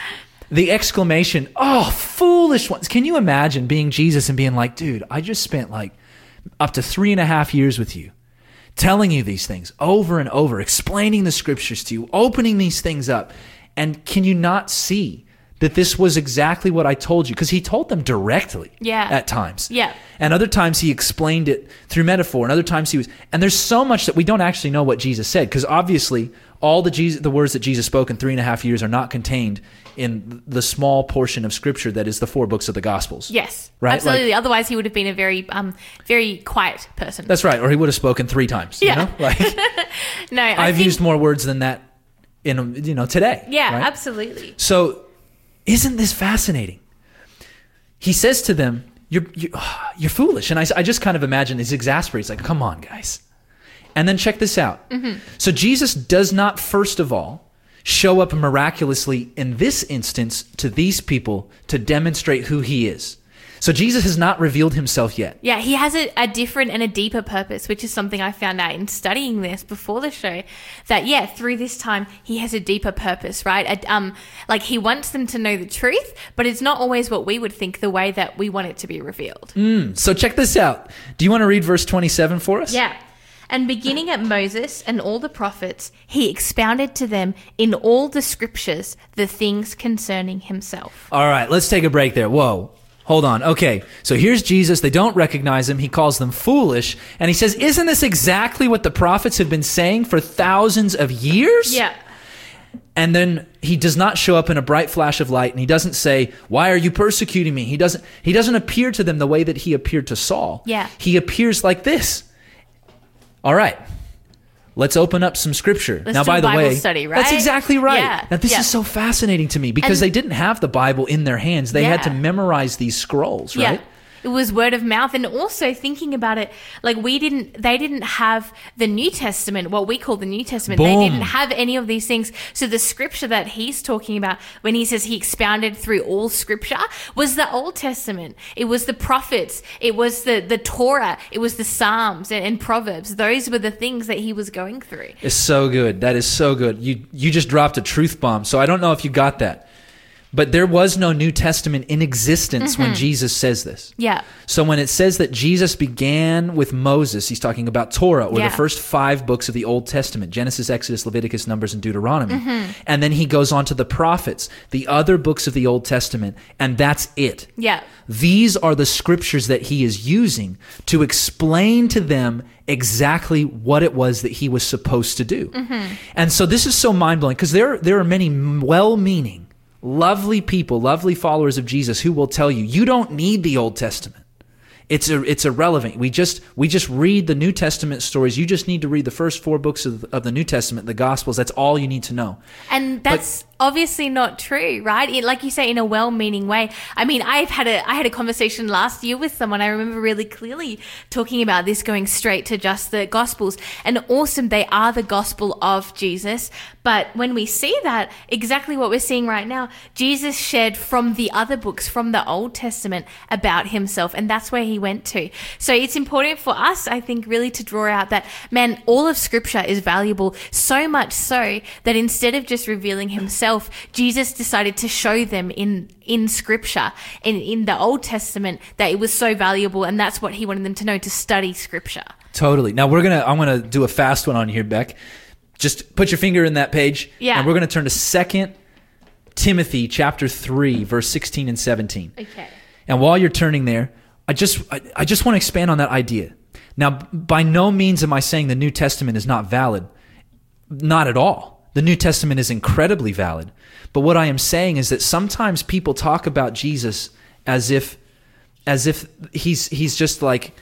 the exclamation, "Oh, foolish ones!" Can you imagine being Jesus and being like, "Dude, I just spent like up to three and a half years with you, telling you these things over and over, explaining the scriptures to you, opening these things up, and can you not see?" That this was exactly what I told you, because he told them directly Yeah. at times. Yeah. And other times he explained it through metaphor, and other times he was. And there's so much that we don't actually know what Jesus said, because obviously all the Jesus, the words that Jesus spoke in three and a half years are not contained in the small portion of Scripture that is the four books of the Gospels. Yes, Right? absolutely. Like- Otherwise, he would have been a very, um, very quiet person. That's right, or he would have spoken three times. Yeah. You know? Like no, I I've think, used more words than that in you know today. Yeah, right? absolutely. So, isn't this fascinating? He says to them, "You're you're, you're foolish," and I, I just kind of imagine he's exasperated. He's like, "Come on, guys!" And then check this out. Mm-hmm. So Jesus does not first of all show up miraculously in this instance to these people to demonstrate who he is. So Jesus has not revealed himself yet. Yeah, he has a, a different and a deeper purpose, which is something I found out in studying this before the show. That yeah, through this time, he has a deeper purpose, right? A, um, like he wants them to know the truth, but it's not always what we would think the way that we want it to be revealed. So check this out. Do you want to read verse 27 for us? Yeah. And beginning at Moses and all the prophets, he expounded to them in all the scriptures the things concerning himself. All right, let's take a break there. Whoa. Hold on. Okay, so here's Jesus. They don't recognize him. He calls them foolish. And he says, Isn't this exactly what the prophets have been saying for thousands of years? Yeah. And then he does not show up in a bright flash of light and he doesn't say, "Why are you persecuting me?" He doesn't he doesn't appear to them the way that he appeared to Saul. Yeah. He appears like this. All right. Let's open up some scripture. Let's now by the Bible way, study, that's exactly right. Yeah, Now this yeah. is so fascinating to me because And- they didn't have the Bible in their hands. They had to memorize these scrolls, right? It was word of mouth. And also thinking about it, like we didn't, they didn't have the New Testament, what we call the New Testament. They didn't have any of these things. So the scripture that he's talking about when he says he expounded through all scripture was the Old Testament. It was the prophets. It was the, the Torah. It was the Psalms and, and Proverbs. Those were the things that he was going through. It's so good. That is so good. You you just dropped a truth bomb. So I don't know if you got that. But there was no New Testament in existence when Jesus says this. Yeah. So when it says that Jesus began with Moses, he's talking about Torah or Yeah. the first 5 books of the Old Testament, Genesis, Exodus, Leviticus, Numbers and Deuteronomy. Mm-hmm. And then he goes on to the prophets, the other books of the Old Testament, and that's it. Yeah. These are the scriptures that he is using to explain to them exactly what it was that he was supposed to do. And so this is so mind blowing because there, there are many well meaning, lovely people, lovely followers of Jesus who will tell you, you don't need the Old Testament. It's a, it's irrelevant. We just we just read the New Testament stories. You just need to read the first four books of, of the New Testament, the Gospels. That's all you need to know. And that's obviously not true, right? It, like you say, in a well-meaning way. I mean, I've had a I had a conversation last year with someone. I remember really clearly talking about this, going straight to just the Gospels, and awesome, they are the gospel of Jesus. But when we see that, exactly what we're seeing right now, Jesus shared from the other books, from the Old Testament, about himself, and that's where he went to. So it's important for us, I think, really to draw out that man, all of Scripture is valuable, so much so that instead of just revealing himself, Jesus decided to show them in in Scripture, in in the Old Testament, that it was so valuable, and that's what he wanted them to know to study Scripture. Totally. Now we're gonna I'm gonna do a fast one on here, Beck. Just put your finger in that page. Yeah. And we're gonna turn to Second Timothy chapter three, verse sixteen and seventeen. Okay. And while you're turning there, I just I, I just want to expand on that idea. Now, by no means am I saying the New Testament is not valid. Not at all. The New Testament is incredibly valid. But what I am saying is that sometimes people talk about Jesus as if as if he's he's just like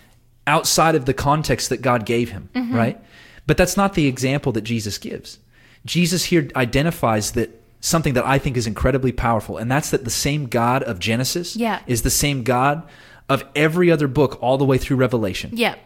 outside of the context that God gave him, mm-hmm. right? But that's not the example that Jesus gives. Jesus here identifies that something that I think is incredibly powerful, and that's that the same God of Genesis Yeah. is the same God of every other book all the way through Revelation Yeah.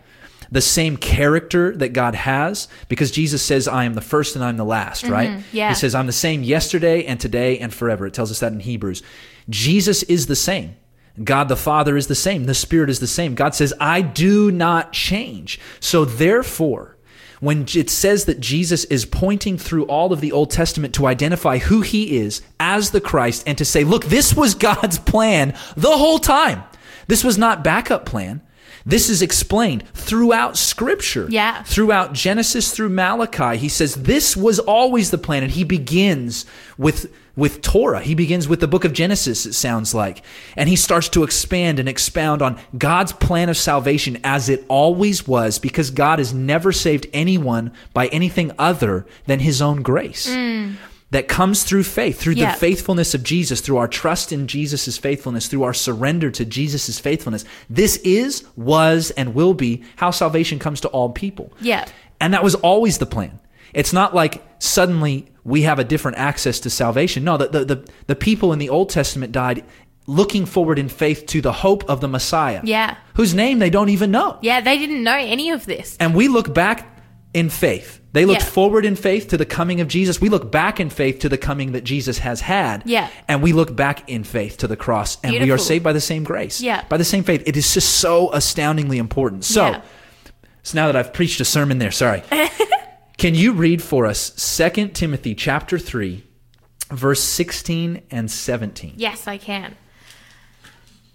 The same character that God has because Jesus says, I am the first and I'm the last, right? Mm-hmm. yeah. He says, I'm the same yesterday and today and forever. It tells us that in Hebrews. Jesus is the same. God the Father is the same. The Spirit is the same. God says, I do not change. So therefore, when it says that Jesus is pointing through all of the Old Testament to identify who he is as the Christ and to say, look, this was God's plan the whole time. This was not backup plan. This is explained throughout scripture. Yeah. Throughout Genesis through Malachi. He says this was always the plan. And he begins with with Torah. He begins with the book of Genesis, it sounds like. And he starts to expand and expound on God's plan of salvation as it always was, because God has never saved anyone by anything other than his own grace. Mm. That comes through faith, through Yeah. the faithfulness of Jesus, through our trust in Jesus' faithfulness, through our surrender to Jesus' faithfulness. This is, was, and will be how salvation comes to all people. Yeah. And that was always the plan. It's not like suddenly we have a different access to salvation. No, the, the, the, the people in the Old Testament died looking forward in faith to the hope of the Messiah. Yeah. Whose name they don't even know. Yeah, they didn't know any of this. And we look back in faith. They looked Yeah. forward in faith to the coming of Jesus. We look back in faith to the coming that Jesus has had. Yeah. And we look back in faith to the cross. And we are saved by the same grace. Yeah. By the same faith. It is just so astoundingly important. So, Yeah. so now that I've preached a sermon there, sorry. Can you read for us 2 Timothy chapter 3, verse 16 and 17? Yes, I can.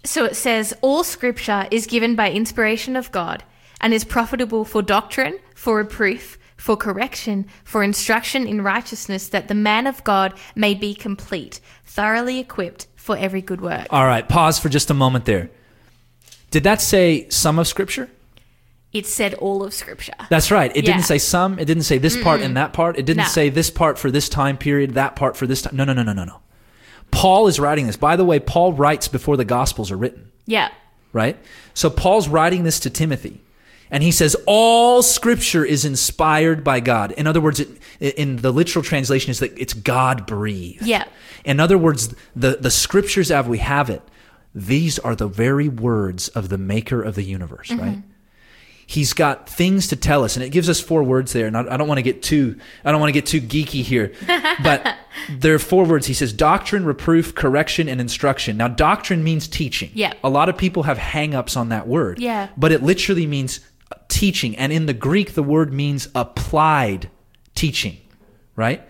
So it says, All scripture is given by inspiration of God and is profitable for doctrine, for reproof, for correction, for instruction in righteousness, that the man of God may be complete, thoroughly equipped for every good work. All right, pause for just a moment there. Did that say some of Scripture? It said all of scripture. That's right. It Yeah. didn't say some. It didn't say this part and that part. It didn't No. say this part for this time period, that part for this time. No, no, no, no, no, no. Paul is writing this. By the way, Paul writes before the Gospels are written, Yeah. right? So Paul's writing this to Timothy. And he says, all scripture is inspired by God. In other words, it, in the literal translation is that it's God breathed. Yeah. In other words, the, the scriptures as we have it, these are the very words of the maker of the universe, mm-hmm. right? He's got things to tell us, and it gives us four words there. And I, I don't want to get too, I don't want to get too geeky here, but there are four words. He says doctrine, reproof, correction, and instruction. Now, doctrine means teaching. Yeah. A lot of people have hang-ups on that word. Yeah. But it literally means teaching, and in the Greek, the word means applied teaching, right?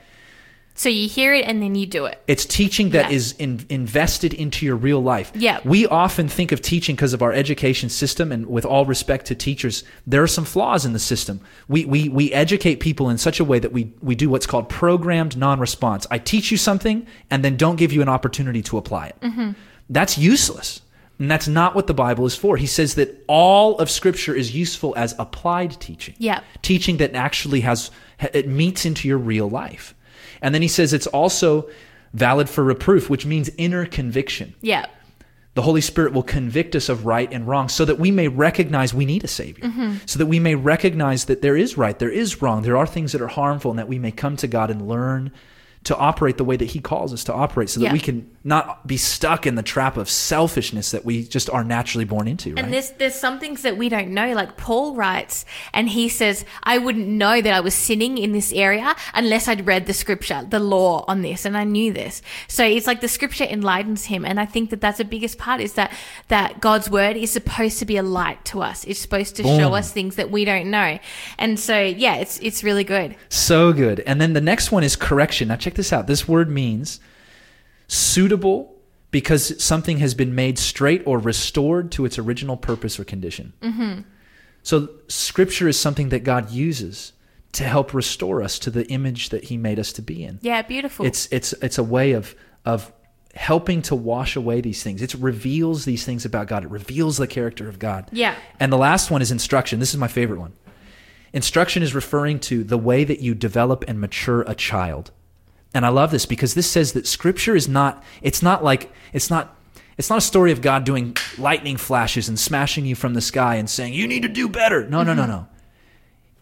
So you hear it and then you do it. It's teaching that Yeah. is in, invested into your real life. Yeah. We often think of teaching because of our education system, and with all respect to teachers, there are some flaws in the system. We, we, we educate people in such a way that we, we do what's called programmed non response. I teach you something and then don't give you an opportunity to apply it. Mm-hmm. That's useless. And that's not what the Bible is for. He says that all of Scripture is useful as applied teaching Yeah. teaching that actually has it meets into your real life. And then he says it's also valid for reproof, which means inner conviction. Yeah. The Holy Spirit will convict us of right and wrong so that we may recognize we need a Savior. Mm-hmm. So that we may recognize that there is right, there is wrong, there are things that are harmful, and that we may come to God and learn to operate the way that He calls us to operate so that Yeah. we can not be stuck in the trap of selfishness that we just are naturally born into. Right? And there's there's some things that we don't know. Like Paul writes, and he says, "I wouldn't know that I was sinning in this area unless I'd read the scripture, the law on this, and I knew this." So it's like the scripture enlightens him, and I think that that's the biggest part is that that God's word is supposed to be a light to us. It's supposed to show us things that we don't know, and so yeah, it's it's really good. So good. And then the next one is correction. Now, check this out. This word means suitable because something has been made straight or restored to its original purpose or condition. Mm-hmm. So, scripture is something that God uses to help restore us to the image that He made us to be in. Yeah, beautiful. It's it's it's a way of of helping to wash away these things. It reveals these things about God. It reveals the character of God. Yeah. And the last one is instruction. This is my favorite one. Instruction is referring to the way that you develop and mature a child. And I love this because this says that scripture is not it's not like it's not it's not a story of God doing lightning flashes and smashing you from the sky and saying you need to do better. No, no, no, mm-hmm. no.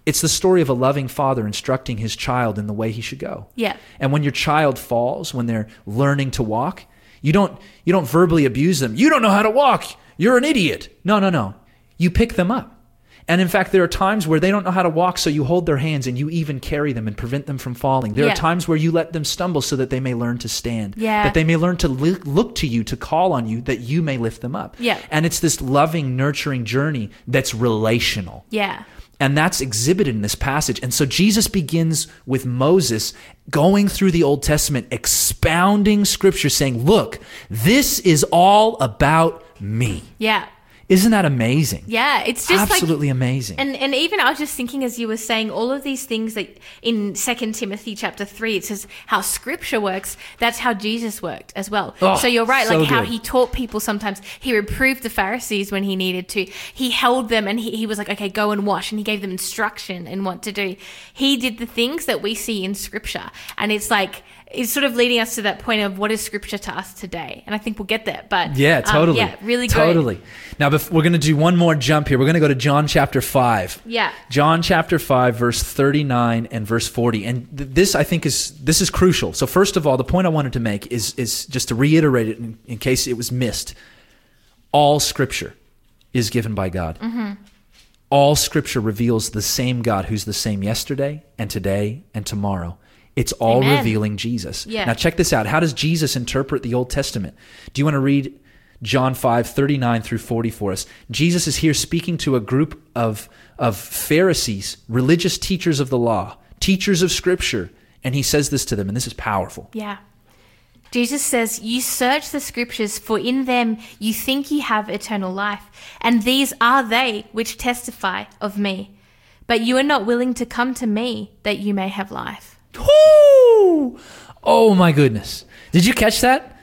It's the story of a loving father instructing his child in the way he should go. Yeah. And when your child falls, when they're learning to walk, you don't you don't verbally abuse them. You don't know how to walk. You're an idiot. No, no, no. You pick them up. And in fact, there are times where they don't know how to walk, so you hold their hands and you even carry them and prevent them from falling. There Yeah. are times where you let them stumble so that they may learn to stand. Yeah. That they may learn to look to you, to call on you, that you may lift them up. Yeah. And it's this loving, nurturing journey that's relational. yeah. And that's exhibited in this passage. And so Jesus begins with Moses going through the Old Testament, expounding scripture, saying, Look, this is all about me. Yeah. Isn't that amazing? Yeah, it's just like Absolutely amazing. And and even I was just thinking as you were saying all of these things that in Second Timothy chapter three it says how Scripture works. That's how Jesus worked as well. Oh, so you're right, so like how he taught people. Sometimes he reproved the Pharisees when he needed to. He held them and he, he was like, okay, go and wash, and he gave them instruction in what to do. He did the things that we see in Scripture, and it's like. It's sort of leading us to that point of what is scripture to us today, and I think we'll get there. But yeah, um, totally. yeah, really good. Totally. Now, we're going to do one more jump here. We're going to go to John chapter 5. Yeah. John chapter 5 verse 39 and verse 40. And th- this I think is this is crucial. So first of all, the point I wanted to make is is just to reiterate it in, in case it was missed. All scripture is given by God. Mm-hmm. All scripture reveals the same God who's the same yesterday and today and tomorrow. It's all Amen. revealing Jesus. Yeah. Now check this out. How does Jesus interpret the Old Testament? Do you want to read John 5, 39 through 40 for us? Jesus is here speaking to a group of, of Pharisees, religious teachers of the law, teachers of Scripture, and he says this to them, and this is powerful. Yeah. Jesus says, You search the scriptures, for in them you think you have eternal life, and these are they which testify of me. But you are not willing to come to me that you may have life. Whoo! Oh my goodness. Did you catch that?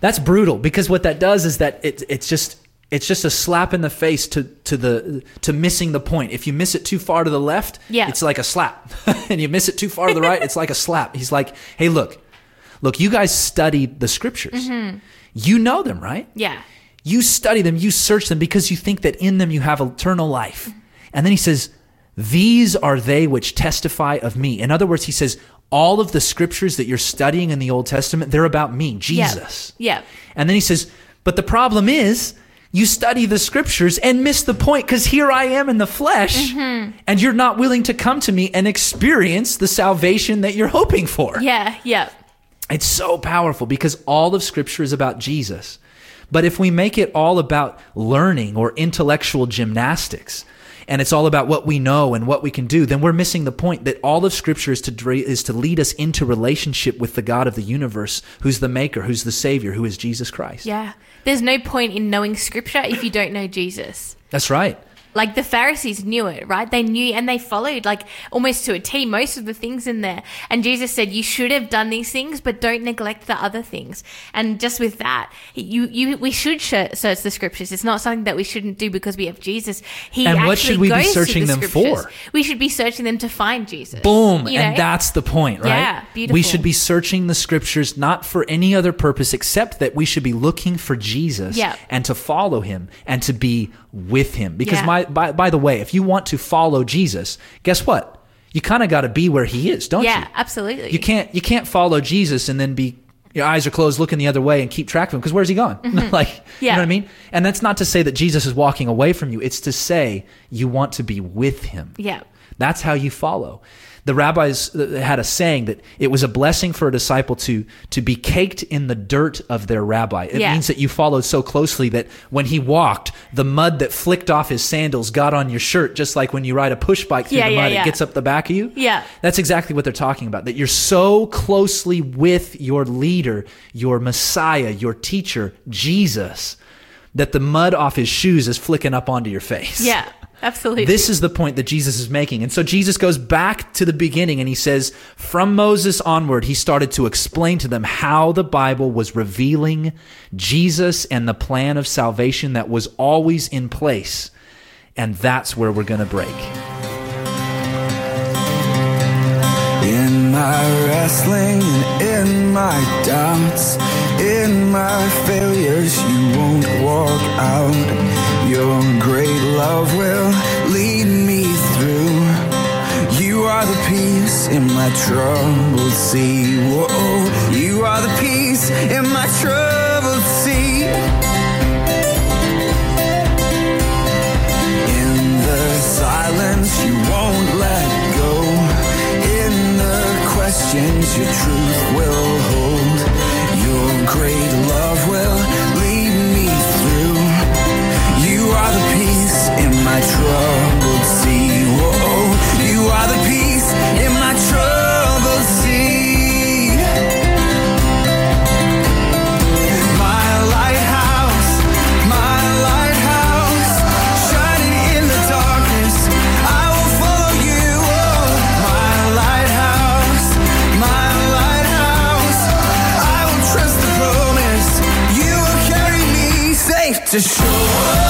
That's brutal because what that does is that it, it's just it's just a slap in the face to to the to missing the point. If you miss it too far to the left, Yeah. it's like a slap. and you miss it too far to the right, it's like a slap. He's like, "Hey, look. Look, you guys studied the scriptures. Mm-hmm. You know them, right? Yeah. You study them, you search them because you think that in them you have eternal life. Mm-hmm. And then he says, These are they which testify of me. In other words, he says, All of the scriptures that you're studying in the Old Testament, they're about me, Jesus. Yeah. And then he says, But the problem is, you study the scriptures and miss the point because here I am in the flesh, mm-hmm. and you're not willing to come to me and experience the salvation that you're hoping for. Yeah, yeah. It's so powerful because all of Scripture is about Jesus. But if we make it all about learning or intellectual gymnastics, and it's all about what we know and what we can do, then we're missing the point that all of Scripture is to is to lead us into relationship with the God of the universe, who's the Maker, who's the Savior, who is Jesus Christ. Yeah. There's no point in knowing scripture if you don't know Jesus. That's right. Like the Pharisees knew it, right? They knew and they followed like almost to a T most of the things in there. And Jesus said, "You should have done these things, but don't neglect the other things." And just with that, you you we should search the scriptures. It's not something that we shouldn't do because we have Jesus. He And what should we be searching the them for? We should be searching them to find Jesus. Boom. You And that's the point, right? Yeah, beautiful. We should be searching the scriptures not for any other purpose except that we should be looking for Jesus Yeah. and to follow him and to be with him. Because Yeah. my by, by the way, if you want to follow Jesus, guess what? You kind of got to be where he is, don't yeah, you? Yeah, absolutely. You can't you can't follow Jesus and then be your eyes are closed looking the other way and keep track of him because where's he gone? like, you Mm-hmm. Yeah. know what I mean? And that's not to say that Jesus is walking away from you. It's to say you want to be with him. Yeah. That's how you follow. The rabbis uh, had a saying that it was a blessing for a disciple to to be caked in the dirt of their rabbi. It Yeah. means that you followed so closely that when he walked, the mud that flicked off his sandals got on your shirt, just like when you ride a push bike through Yeah, the yeah, mud, it gets up the back of you. Yeah. That's exactly what they're talking about. That you're so closely with your leader, your Messiah, your teacher, Jesus, that the mud off his shoes is flicking up onto your face. Yeah, absolutely. This is the point that Jesus is making. And so Jesus goes back to the beginning and he says, from Moses onward, he started to explain to them how the Bible was revealing Jesus and the plan of salvation that was always in place. And that's where we're going to break. In my wrestling and in my doubts, in my failures, you won't walk out. Your great love will lead me through. You are the peace in my troubled sea. Whoa, you are the peace in my troubled sea. In the silence, you won't let go. In the questions, your truth will hold. Your great love will in my troubled sea. You are the peace in my troubled sea. My lighthouse, my lighthouse, shining in the darkness. I will follow you. Oh, my lighthouse, my lighthouse. I will trust the promise. You will carry me safe to shore.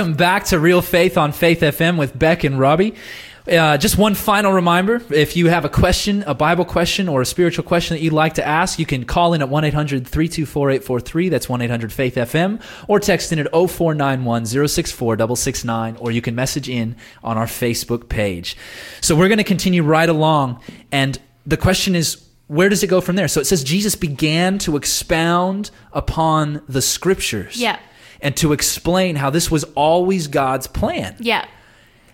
Welcome back to Real Faith on Faith FM with Beck and Robbie. Uh, just one final reminder if you have a question, a Bible question, or a spiritual question that you'd like to ask, you can call in at 1 800 324 843. That's 1 800 Faith FM, or text in at 0491 064 669, or you can message in on our Facebook page. So we're going to continue right along. And the question is, where does it go from there? So it says Jesus began to expound upon the scriptures. Yeah. And to explain how this was always God's plan. Yeah.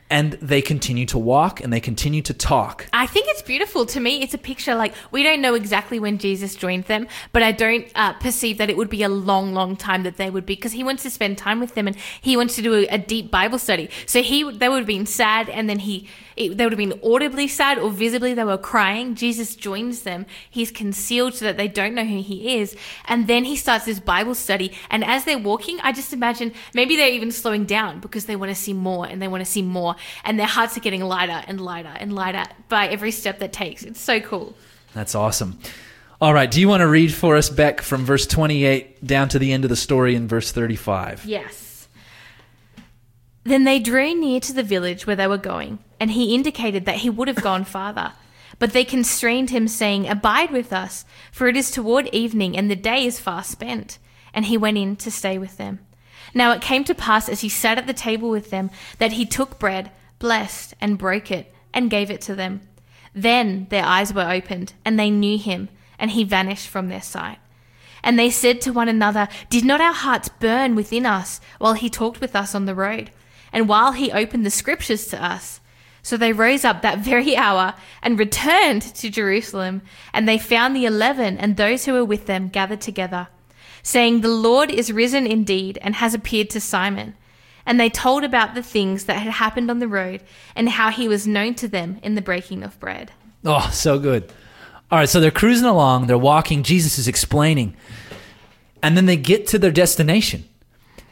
And they continue to walk and they continue to talk. I think it's beautiful. To me, it's a picture like we don't know exactly when Jesus joined them, but I don't uh, perceive that it would be a long, long time that they would be because he wants to spend time with them and he wants to do a, a deep Bible study. So he, they would have been sad, and then he, it, they would have been audibly sad or visibly they were crying. Jesus joins them. He's concealed so that they don't know who he is, and then he starts this Bible study. And as they're walking, I just imagine maybe they're even slowing down because they want to see more and they want to see more, and their hearts are getting lighter and lighter and lighter by every step that takes. It's so cool. That's awesome. All right. Do you want to read for us, Beck, from verse 28 down to the end of the story in verse 35? Yes. Then they drew near to the village where they were going, and he indicated that he would have gone farther. But they constrained him, saying, Abide with us, for it is toward evening, and the day is far spent. And he went in to stay with them. Now it came to pass as he sat at the table with them that he took bread, blessed, and broke it, and gave it to them. Then their eyes were opened, and they knew him, and he vanished from their sight. And they said to one another, Did not our hearts burn within us while he talked with us on the road, and while he opened the scriptures to us? So they rose up that very hour and returned to Jerusalem, and they found the eleven and those who were with them gathered together, saying, The Lord is risen indeed and has appeared to Simon. And they told about the things that had happened on the road and how he was known to them in the breaking of bread. Oh, so good. All right. So they're cruising along, they're walking, Jesus is explaining, and then they get to their destination.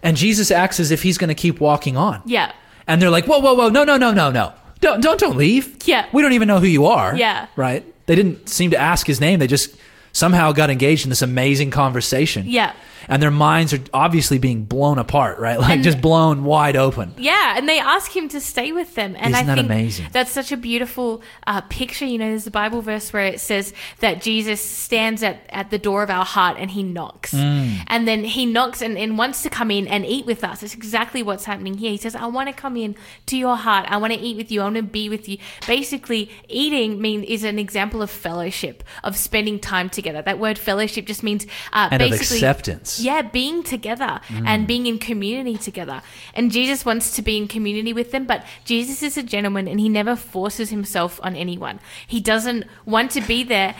And Jesus acts as if he's going to keep walking on. Yeah. And they're like, whoa, whoa, whoa, no, no, no, no, no. Don't, don't, don't leave. Yeah. We don't even know who you are. Yeah. Right? They didn't seem to ask his name. They just somehow got engaged in this amazing conversation. Yeah. And their minds are obviously being blown apart, right? Like And- just blown wide open. Yeah, and they ask him to stay with them, and Isn't I that think amazing? that's such a beautiful uh, picture. You know, there's a Bible verse where it says that Jesus stands at, at the door of our heart and he knocks, Mm. and then he knocks and, and wants to come in and eat with us. It's exactly what's happening here. He says, "I want to come in to your heart. I want to eat with you. I want to be with you." Basically, eating mean is an example of fellowship, of spending time together. That word fellowship just means uh, And of basically acceptance. Yeah, being together and mm. being in community together. And Jesus wants to be in community with them, but Jesus is a gentleman and he never forces himself on anyone. He doesn't want to be there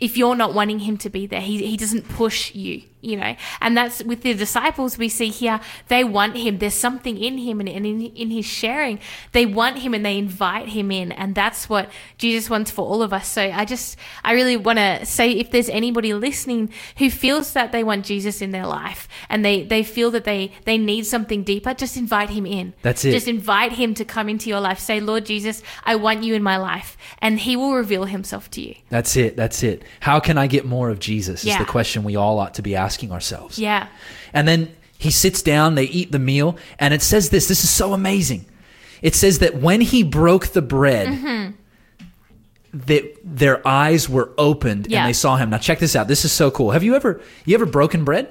if you're not wanting him to be there. He, he doesn't push you, you know. And that's with the disciples we see here, they want him. There's something in him and, in, in his sharing. They want him and they invite him in. And that's what Jesus wants for all of us. So I just, I really want to say if there's anybody listening who feels that they want Jesus in their life and they, they feel that they, they need something deeper, just invite him in. That's it. Just invite him to come into your life. Say, Lord Jesus, I want you in my life. And he will reveal himself to you. That's it. That's it. How can I get more of Jesus? Is the question we all ought to be asking ourselves. Yeah. And then he sits down, they eat the meal, and it says this this is so amazing. It says that when he broke the bread, Mm-hmm. that their eyes were opened Yeah. and they saw him. Now check this out. This is so cool. Have you ever you ever broken bread?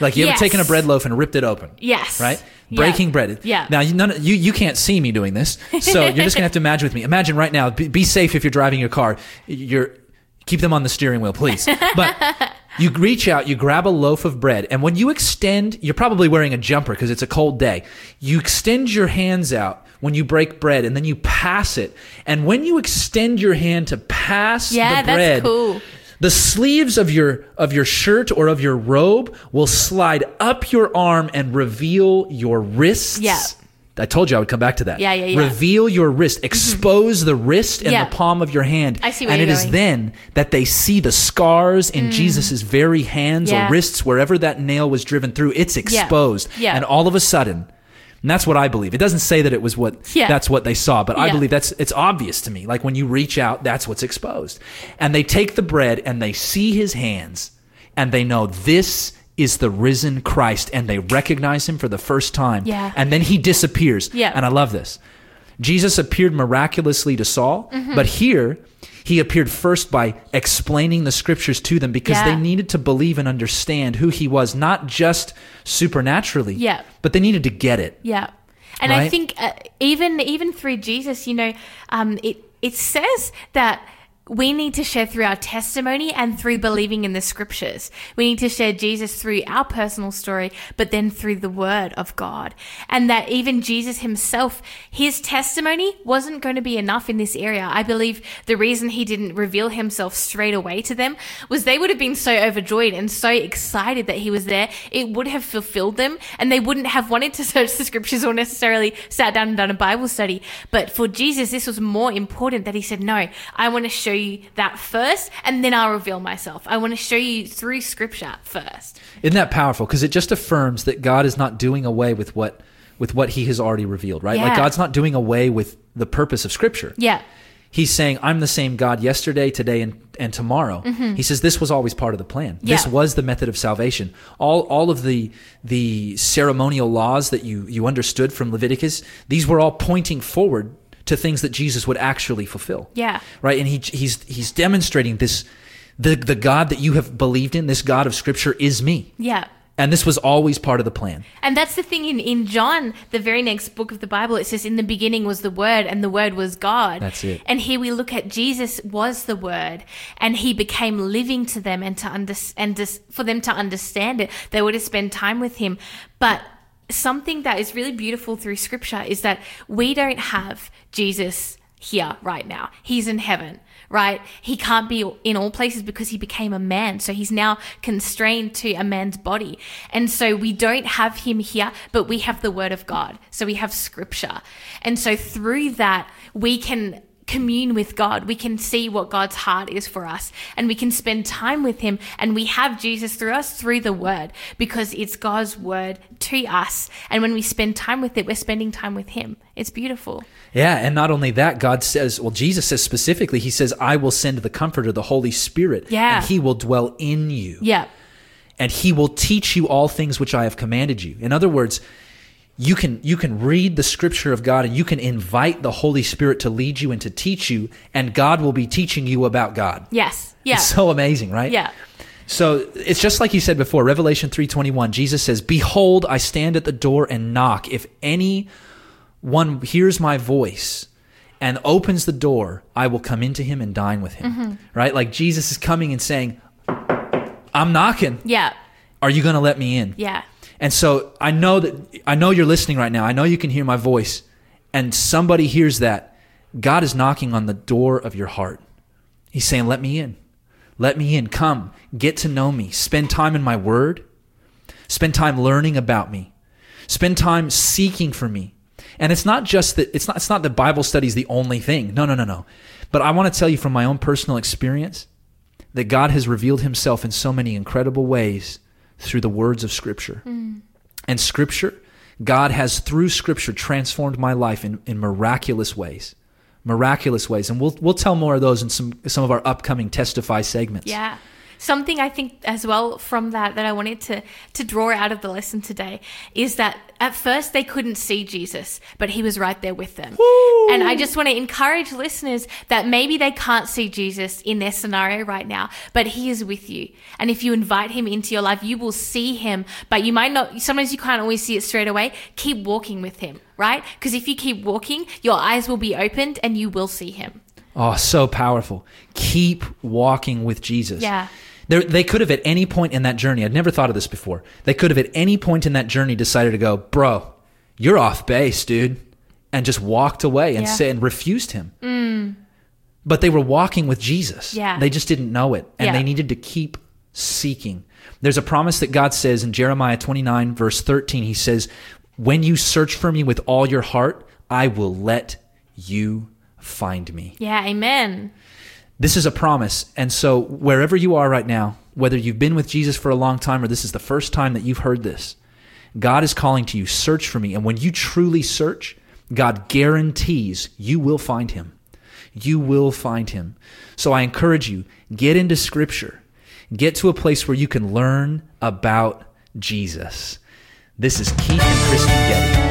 Like you Yes. ever taken a bread loaf and ripped it open? Yes. Right? Yeah. Breaking bread. Yeah. Now you, none, you you can't see me doing this, so you're just gonna have to imagine with me. Imagine right now. Be, be safe if you're driving your car. You're keep them on the steering wheel, please. But you reach out, you grab a loaf of bread, and when you extend, you're probably wearing a jumper because it's a cold day. You extend your hands out when you break bread, and then you pass it. And when you extend your hand to pass Yeah, the bread, that's cool. the sleeves of your of your shirt or of your robe will slide up your arm and reveal your wrists. Yeah. I told you I would come back to that. Yeah, yeah, yeah. Reveal your wrist, mm-hmm. expose the wrist and Yeah. the palm of your hand. I see where and you're saying. And it is going. then that they see the scars in mm. Jesus' very hands Yeah. or wrists, wherever that nail was driven through. It's exposed. Yeah. And all of a sudden, and that's what I believe. It doesn't say that it was what Yeah. that's what they saw, but I Yeah. believe that's it's obvious to me. Like when you reach out, that's what's exposed. And they take the bread and they see his hands and they know this is the risen Christ and they recognize him for the first time. Yeah. And then he disappears. Yeah. And I love this. Jesus appeared miraculously to Saul, Mm-hmm. but here he appeared first by explaining the scriptures to them because Yeah. they needed to believe and understand who he was, not just supernaturally, Yeah. but they needed to get it. Yeah, and I think uh, even even through Jesus, you know, um, it it says that we need to share through our testimony and through believing in the scriptures. We need to share Jesus through our personal story, but then through the word of God. And that even Jesus himself, his testimony wasn't going to be enough in this area. I believe the reason he didn't reveal himself straight away to them was they would have been so overjoyed and so excited that he was there. It would have fulfilled them and they wouldn't have wanted to search the scriptures or necessarily sat down and done a Bible study. But for Jesus, this was more important that he said, No, I want to show you that first and then I'll reveal myself. I want to show you through scripture first. Isn't that powerful? Because it just affirms that God is not doing away with what with what He has already revealed, right? Like God's not doing away with the purpose of Scripture. Yeah. He's saying, "I'm the same God yesterday, today, and and tomorrow." He says this was always part of the plan. This Mm-hmm. Was the method of salvation. All all of the the ceremonial laws that you you understood from Leviticus, these were all pointing forward to things that Jesus would actually fulfill. Yeah. Right, and he he's he's demonstrating this. The, the God that you have believed in, this God of Scripture, is me. Yeah. And this was always part of the plan. And that's the thing in, in John, the very next book of the Bible, it says, In the beginning was the Word, and the Word was God. That's it. And here we look at Jesus was the Word, and he became living to them, and to under, and just for them to understand it, they were to spend time with him. But something that is really beautiful through Scripture is that we don't have Jesus here right now. He's in heaven, right? He can't be in all places because he became a man. So he's now constrained to a man's body. And so we don't have him here, but we have the word of God. So we have scripture. And so through that, we can commune with God. We can see what God's heart is for us and we can spend time with him and we have Jesus through us through the word because it's God's word to us. And when we spend time with it, we're spending time with him. It's beautiful. Yeah, and not only that, God says, well, Jesus says specifically, He says, I will send the Comforter, the Holy Spirit, Yeah. and He will dwell in you, Yeah. and He will teach you all things which I have commanded you. In other words, you can you can read the Scripture of God, and you can invite the Holy Spirit to lead you and to teach you, and God will be teaching you about God. Yes. Yeah. It's so amazing, right? yeah. So it's just like you said before, Revelation 3:21, Jesus says, "Behold, I stand at the door and knock. If any one hears my voice and opens the door, I will come into him and dine with him." Mm-hmm. Right? Like Jesus is coming and saying, "I'm knocking. Yeah. Are you going to let me in?" Yeah. And so I know that I know you're listening right now. I know you can hear my voice. And somebody hears that. God is knocking on the door of your heart. He's saying, "Let me in. Let me in. Come. Get to know me. Spend time in my word. Spend time learning about me. Spend time seeking for me." And it's not just that it's not it's not that Bible study is the only thing. No, no, no, no. But I want to tell you from my own personal experience that God has revealed himself in so many incredible ways through the words of Scripture. Mm. And Scripture, God has through Scripture transformed my life in, in miraculous ways. Miraculous ways. And we'll, we'll tell more of those in some, some of our upcoming Testify segments. Yeah. Something I think as well from that that I wanted to to draw out of the lesson today is that at first they couldn't see Jesus, but he was right there with them. And I just want to encourage listeners that maybe they can't see Jesus in their scenario right now, but he is with you. And if you invite him into your life, you will see him, but you might not sometimes you can't always see it straight away. Keep walking with him, right? Because if you keep walking, your eyes will be opened and you will see him. Oh, so powerful. Keep walking with Jesus. Yeah. They're, they could have at any point in that journey, I'd never thought of this before. They could have at any point in that journey decided to go, bro, you're off base, dude, and just walked away and Yeah. said and refused him. Mm. But they were walking with Jesus. Yeah. They just didn't know it. And Yeah. they needed to keep seeking. There's a promise that God says in Jeremiah 29, verse 13. He says, When you search for me with all your heart, I will let you find me. Yeah, amen. This is a promise. And so, wherever you are right now, whether you've been with Jesus for a long time or this is the first time that you've heard this, God is calling to you, search for me. And when you truly search, God guarantees you will find him. You will find him. So I encourage you, get into scripture. Get to a place where you can learn about Jesus. This is Keith and Kristyn Getty.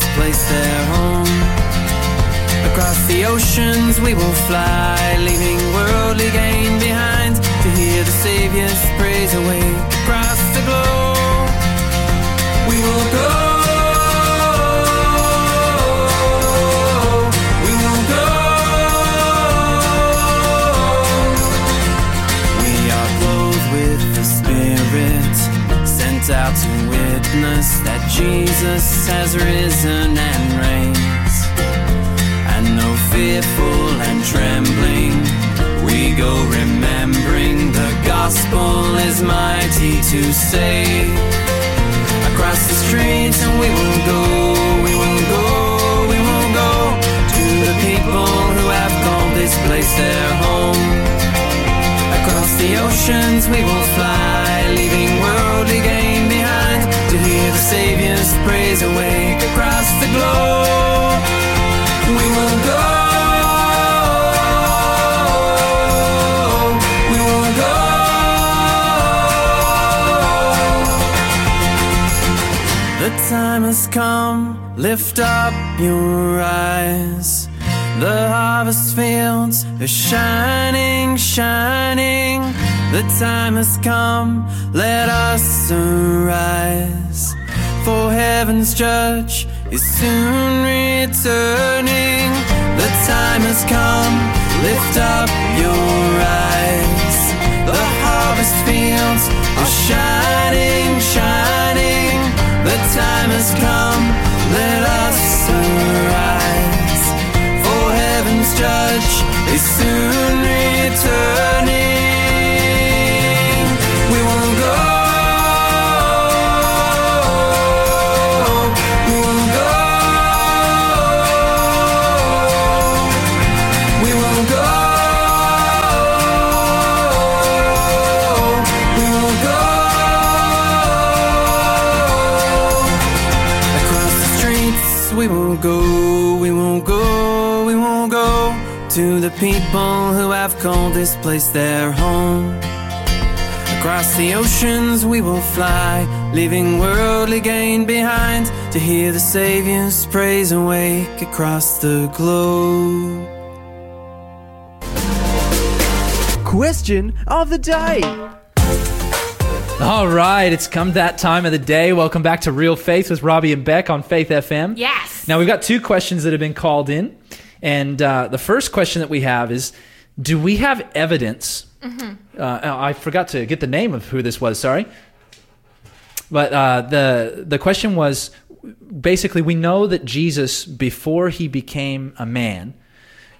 this place their home. Across the oceans we will fly, leaving worldly gain behind to hear the Savior's praise awake across the globe. We will go. out to witness that Jesus has risen and reigns, and no fearful and trembling we go remembering the gospel is mighty to save. Across the streets and we will go, we will go, we will go to the people who have called this place their home. Across the oceans we will fly, leaving Savior's praise awake across the globe. We will go. We will go. The time has come, lift up your eyes. The harvest fields are shining, shining. The time has come, let us arise. For heaven's judge is soon returning. The time has come, lift up your eyes. The harvest fields are shining, shining. The time has come, let us arise. For heaven's judge is soon returning. To the people who have called this place their home. Across the oceans we will fly, leaving worldly gain behind to hear the Savior's praise awake across the globe. Question of the day. All right, it's come that time of the day. Welcome back to Real Faith with Robbie and Beck on Faith FM. Yes. Now, we've got two questions that have been called in. And uh, the first question that we have is Do we have evidence? Uh, I forgot to get the name of who this was, sorry. But uh, the, the question was basically, we know that Jesus, before he became a man,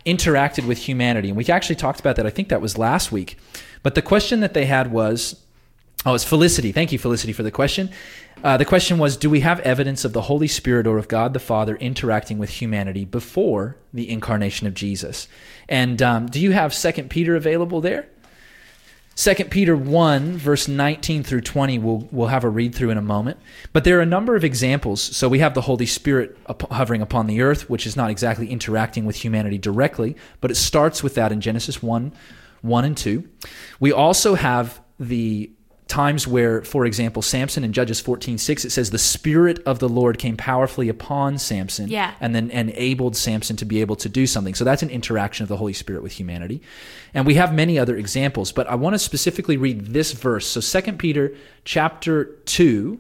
interacted with humanity. And we actually talked about that. I think that was last week. But the question that they had was oh, it's Felicity. Thank you, Felicity, for the question. Uh, the question was Do we have evidence of the Holy Spirit or of God the Father interacting with humanity before the incarnation of Jesus? And um, do you have 2 Peter available there? 2 Peter 1, verse 19 through 20, we'll, we'll have a read through in a moment. But there are a number of examples. So we have the Holy Spirit up- hovering upon the earth, which is not exactly interacting with humanity directly, but it starts with that in Genesis 1, 1 and 2. We also have the times where, for example, Samson in Judges 14, 6, it says, The Spirit of the Lord came powerfully upon Samson Yeah. and then enabled Samson to be able to do something. So that's an interaction of the Holy Spirit with humanity. And we have many other examples, but I want to specifically read this verse. So 2 Peter chapter 2,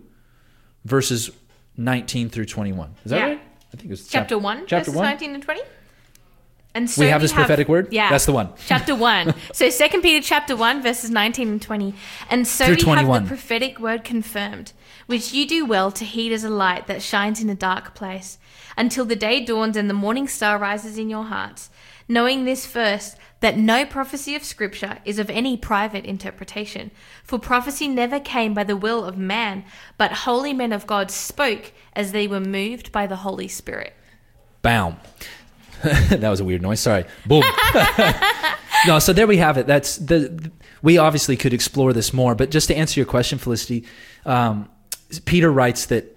verses 19 through 21. Is that Yeah. right? I think it was chapter chap- 1, Chapter verses 1. 19 and 20. And so We have this prophetic word? Yeah. That's the one. Chapter 1. so Second Peter chapter 1 verses 19 and 20. And so Through we have the prophetic word confirmed, which you do well to heed as a light that shines in a dark place, until the day dawns and the morning star rises in your hearts, knowing this first that no prophecy of scripture is of any private interpretation. For prophecy never came by the will of man, but holy men of God spoke as they were moved by the Holy Spirit. Boom. that was a weird noise. Sorry. Boom. no, so there we have it. That's the. We obviously could explore this more, but just to answer your question, Felicity, um, Peter writes that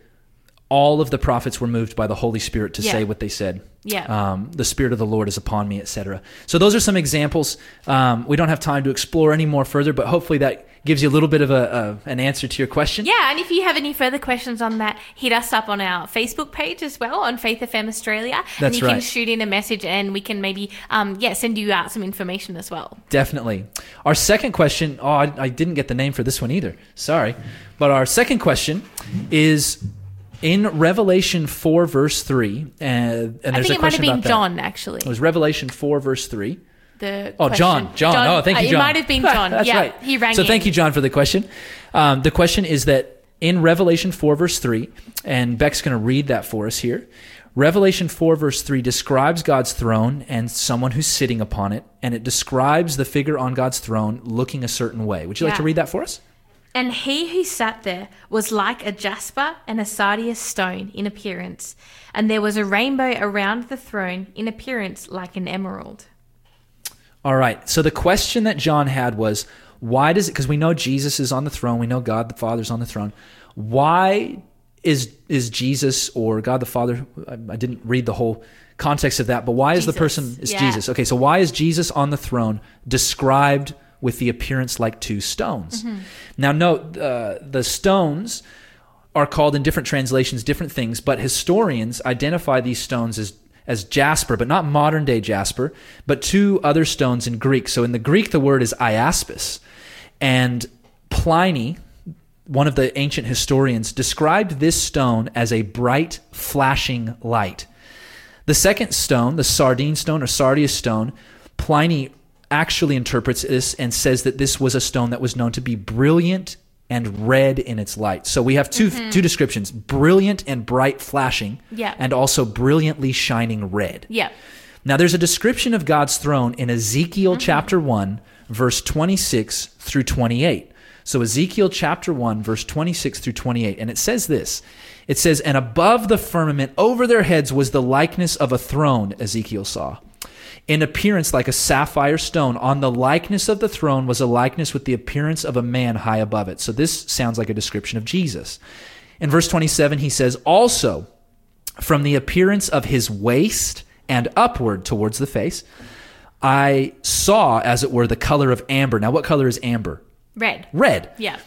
all of the prophets were moved by the Holy Spirit to Yeah. say what they said. Yeah. Um, the Spirit of the Lord is upon me, etc. So those are some examples. Um, we don't have time to explore any more further, but hopefully that gives you a little bit of a, a an answer to your question. Yeah, and if you have any further questions on that, hit us up on our Facebook page as well on Faith FM Australia. and That's you can shoot in a message and we can maybe um, yeah, send you out some information as well. Definitely. Our second question, oh, I, I didn't get the name for this one either. Sorry. But our second question is in Revelation 4, verse 3. And, and there's I think a it might have been about that. John actually. It was Revelation 4, verse 3. The Oh, question. John. John. Oh, thank uh, you, John. It might have been John. That's yeah, right. he rang So in. thank you, John, for the question. Um, the question is that in Revelation 4, verse 3, and Beck's going to read that for us here. Revelation 4, verse 3 describes God's throne and someone who's sitting upon it, and it describes the figure on God's throne looking a certain way. Would you like to read that for us? And he who sat there was like a jasper and a sardius stone in appearance, and there was a rainbow around the throne in appearance like an emerald. All right. So the question that John had was, why does it? Because we know Jesus is on the throne. We know God the Father's on the throne. Why is is Jesus or God the Father? I, I didn't read the whole context of that, but why is the person is yeah. Jesus? Okay, so why is Jesus on the throne described with the appearance like two stones? Mm-hmm. Now, note uh, the stones are called in different translations different things, but historians identify these stones as as jasper, but not modern day jasper, but two other stones in Greek. So in the Greek, the word is iaspis, and Pliny, one of the ancient historians, described this stone as a bright, flashing light. The second stone, the sardine stone or sardius stone, Pliny actually interprets this and says that this was a stone that was known to be brilliant and red in its light. So we have 2 mm-hmm. two descriptions: brilliant and bright flashing, Yeah. and also brilliantly shining red. Yeah. Now, there's a description of God's throne in Ezekiel mm-hmm. chapter 1, verse 26 through 28. So, Ezekiel chapter 1, verse 26 through 28. And it says this It says, And above the firmament over their heads was the likeness of a throne, Ezekiel saw. In appearance like a sapphire stone. On the likeness of the throne was a likeness with the appearance of a man high above it. So, this sounds like a description of Jesus. In verse 27, he says, Also, from the appearance of his waist and upward towards the face, I saw, as it were, the color of amber. Now, what color is amber? Red. Red. Yeah.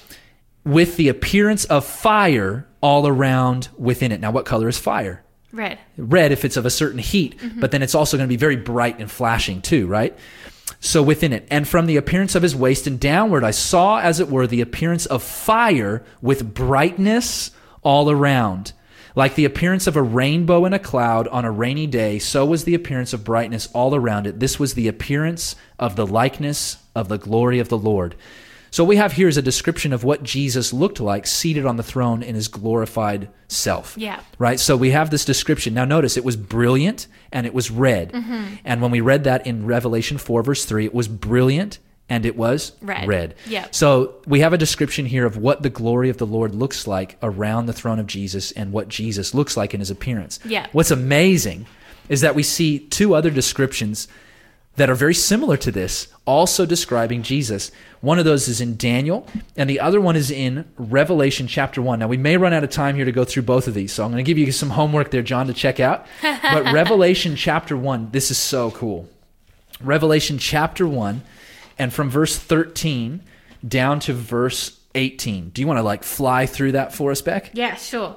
With the appearance of fire all around within it. Now, what color is fire? Red. Red if it's of a certain heat, mm-hmm. but then it's also going to be very bright and flashing too, right? So within it, and from the appearance of his waist and downward, I saw, as it were, the appearance of fire with brightness all around. Like the appearance of a rainbow in a cloud on a rainy day, so was the appearance of brightness all around it. This was the appearance of the likeness of the glory of the Lord. So what we have here is a description of what Jesus looked like seated on the throne in his glorified self. Yeah. Right? So we have this description. Now notice it was brilliant and it was red. Mm-hmm. And when we read that in Revelation 4, verse 3, it was brilliant and it was Red. Yeah. So we have a description here of what the glory of the Lord looks like around the throne of Jesus and what Jesus looks like in his appearance. Yeah. What's amazing is that we see two other descriptions that are very similar to this, also describing Jesus. One of those is in Daniel, and the other one is in Revelation chapter 1. Now, we may run out of time here to go through both of these, so I'm going to give you some homework there, John, to check out. But Revelation chapter 1, this is so cool. Revelation chapter 1, and from verse 13 down to verse 18. Do you want to like fly through that for us, Beck? Yeah, sure.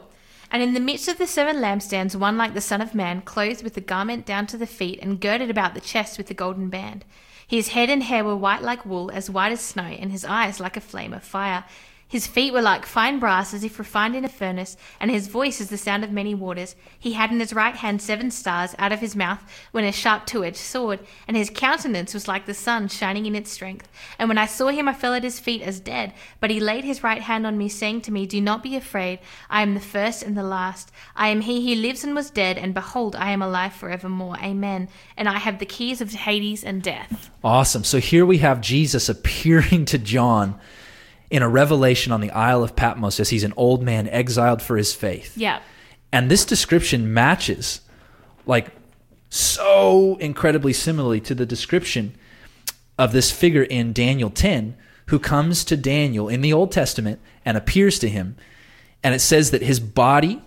And in the midst of the seven lampstands, one like the Son of Man, clothed with a garment down to the feet, and girded about the chest with a golden band. His head and hair were white like wool, as white as snow, and his eyes like a flame of fire. His feet were like fine brass, as if refined in a furnace, and his voice is the sound of many waters. He had in his right hand seven stars, out of his mouth went a sharp two edged sword, and his countenance was like the sun shining in its strength. And when I saw him, I fell at his feet as dead. But he laid his right hand on me, saying to me, Do not be afraid. I am the first and the last. I am he who lives and was dead, and behold, I am alive forevermore. Amen. And I have the keys of Hades and death. Awesome. So here we have Jesus appearing to John in a revelation on the Isle of Patmos as he's an old man exiled for his faith. Yeah. And this description matches like so incredibly similarly to the description of this figure in Daniel 10 who comes to Daniel in the Old Testament and appears to him. And it says that his body,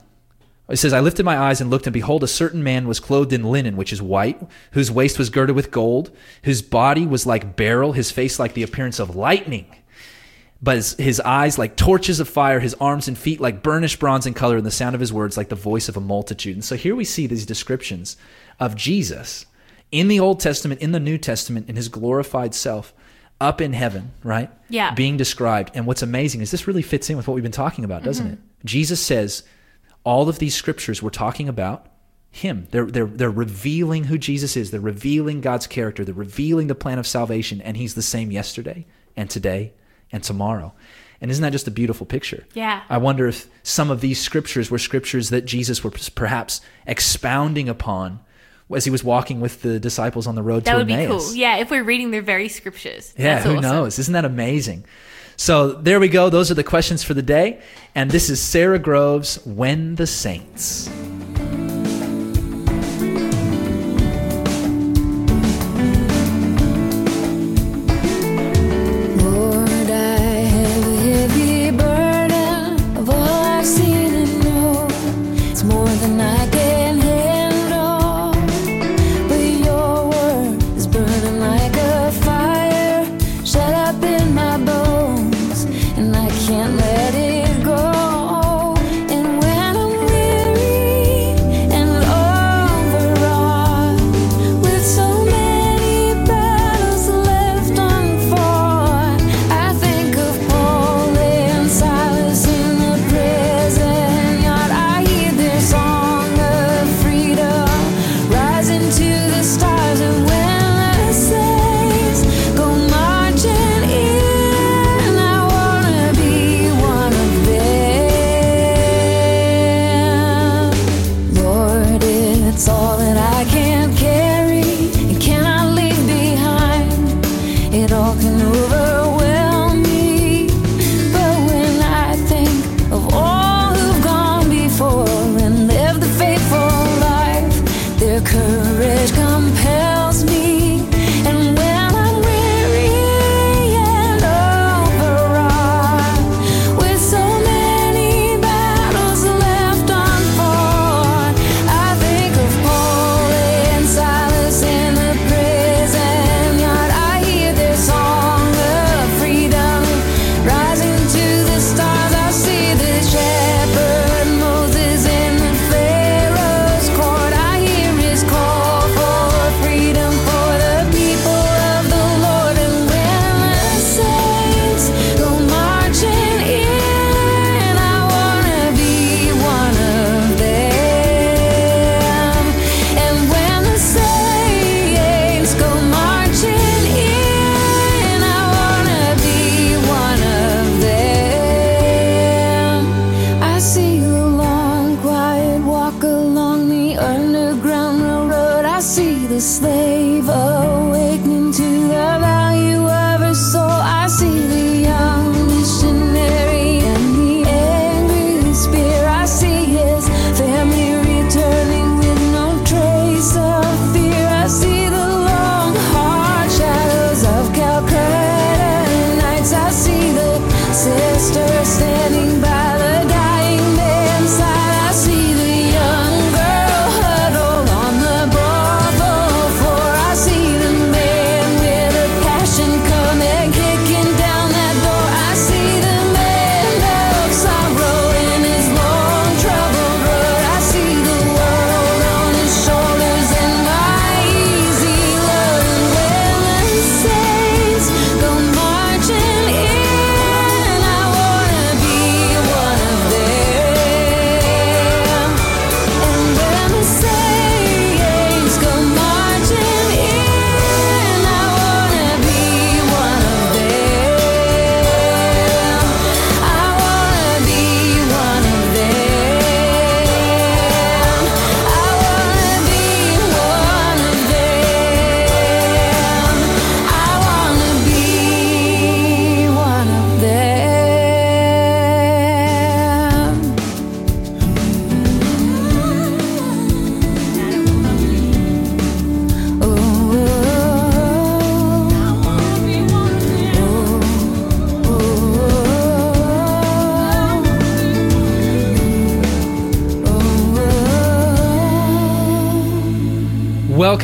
it says, I lifted my eyes and looked, and behold, a certain man was clothed in linen, which is white, whose waist was girded with gold, whose body was like beryl, his face like the appearance of lightning but his, his eyes like torches of fire, his arms and feet like burnished bronze in color, and the sound of his words like the voice of a multitude. And so here we see these descriptions of Jesus in the Old Testament, in the New Testament, in his glorified self, up in heaven, right? Yeah. Being described. And what's amazing is this really fits in with what we've been talking about, doesn't mm-hmm. it? Jesus says all of these scriptures we're talking about him. They're, they're, they're revealing who Jesus is. They're revealing God's character. They're revealing the plan of salvation. And he's the same yesterday and today and tomorrow. And isn't that just a beautiful picture? Yeah. I wonder if some of these scriptures were scriptures that Jesus was perhaps expounding upon as he was walking with the disciples on the road That to would be cool. Yeah, if we're reading their very scriptures. Yeah, That's who awesome. knows? Isn't that amazing? So there we go. Those are the questions for the day. And this is Sara Groves, When the Saints.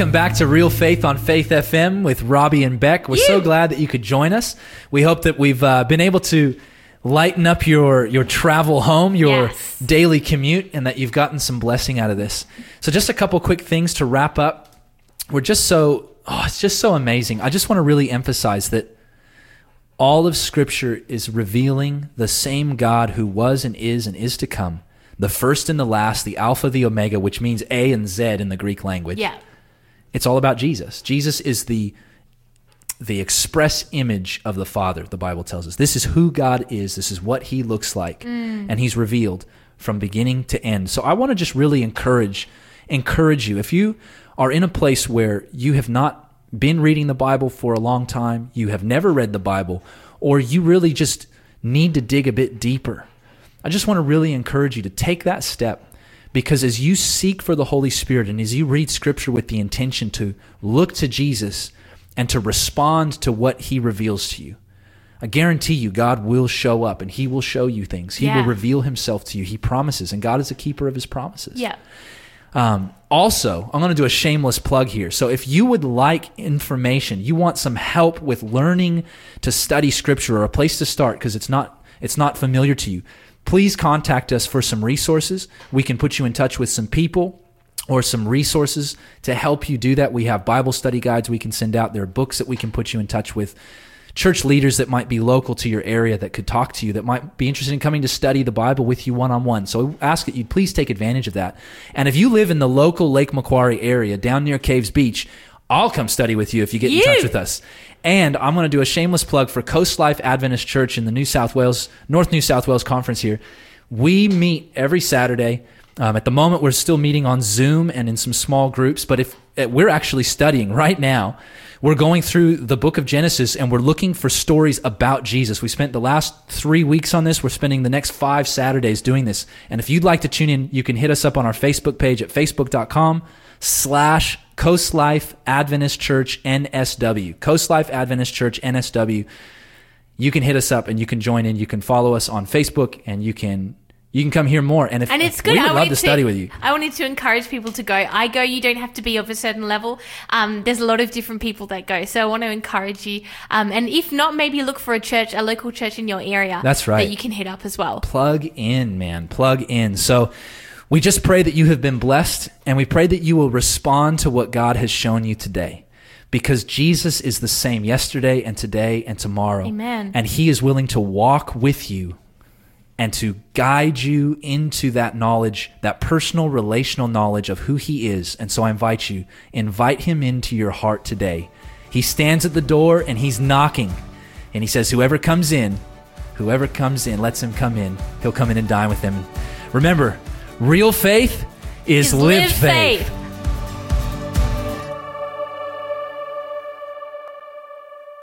Welcome back to Real Faith on Faith FM with Robbie and Beck. We're so glad that you could join us. We hope that we've uh, been able to lighten up your your travel home, your Yes. daily commute, and that you've gotten some blessing out of this. So, just a couple quick things to wrap up. We're just so oh, it's just so amazing. I just want to really emphasize that all of Scripture is revealing the same God who was and is and is to come, the first and the last, the Alpha, the Omega, which means A and Z in the Greek language. Yeah. It's all about Jesus. Jesus is the the express image of the Father, the Bible tells us. This is who God is. This is what he looks like. Mm. And he's revealed from beginning to end. So I want to just really encourage encourage you. If you are in a place where you have not been reading the Bible for a long time, you have never read the Bible, or you really just need to dig a bit deeper. I just want to really encourage you to take that step because as you seek for the Holy Spirit and as you read Scripture with the intention to look to Jesus and to respond to what He reveals to you, I guarantee you God will show up and He will show you things. He Yeah. will reveal Himself to you. He promises, and God is a keeper of His promises. Yeah. Um, also, I'm going to do a shameless plug here. So, if you would like information, you want some help with learning to study Scripture or a place to start because it's not it's not familiar to you, please contact us for some resources. We can put you in touch with some people or some resources to help you do that. We have Bible study guides we can send out. There are books that we can put you in touch with. Church leaders that might be local to your area that could talk to you, that might be interested in coming to study the Bible with you one on one. So I ask that you please take advantage of that. And if you live in the local Lake Macquarie area down near Caves Beach, I'll come study with you if you get in touch with us. And I'm going to do a shameless plug for Coast Life Adventist Church in the New South Wales, North New South Wales conference here. We meet every Saturday. Um, at the moment, we're still meeting on Zoom and in some small groups, but if uh, we're actually studying right now, we're going through the book of Genesis and we're looking for stories about Jesus. We spent the last three weeks on this. We're spending the next five Saturdays doing this. And if you'd like to tune in, you can hit us up on our Facebook page at facebook.com slash Coast Life Adventist Church NSW. Coast Life Adventist Church NSW. You can hit us up and you can join in. You can follow us on Facebook and you can you can come hear more. And if And it's good. we I would love wanted to study with you. I wanted to encourage people to go. I go. You don't have to be of a certain level. Um, there's a lot of different people that go. So I want to encourage you. Um, and if not, maybe look for a church, a local church in your area. That's right. That you can hit up as well. plug in, man. Plug in. So we just pray that you have been blessed and we pray that you will respond to what God has shown you today. Because Jesus is the same yesterday and today and tomorrow. Amen. And he is willing to walk with you and to guide you into that knowledge, that personal relational knowledge of who he is. And so I invite you, invite him into your heart today. He stands at the door and he's knocking. And he says, Whoever comes in, whoever comes in, lets him come in. He'll come in and dine with them. Remember, real faith is, Is lived lived faith. faith.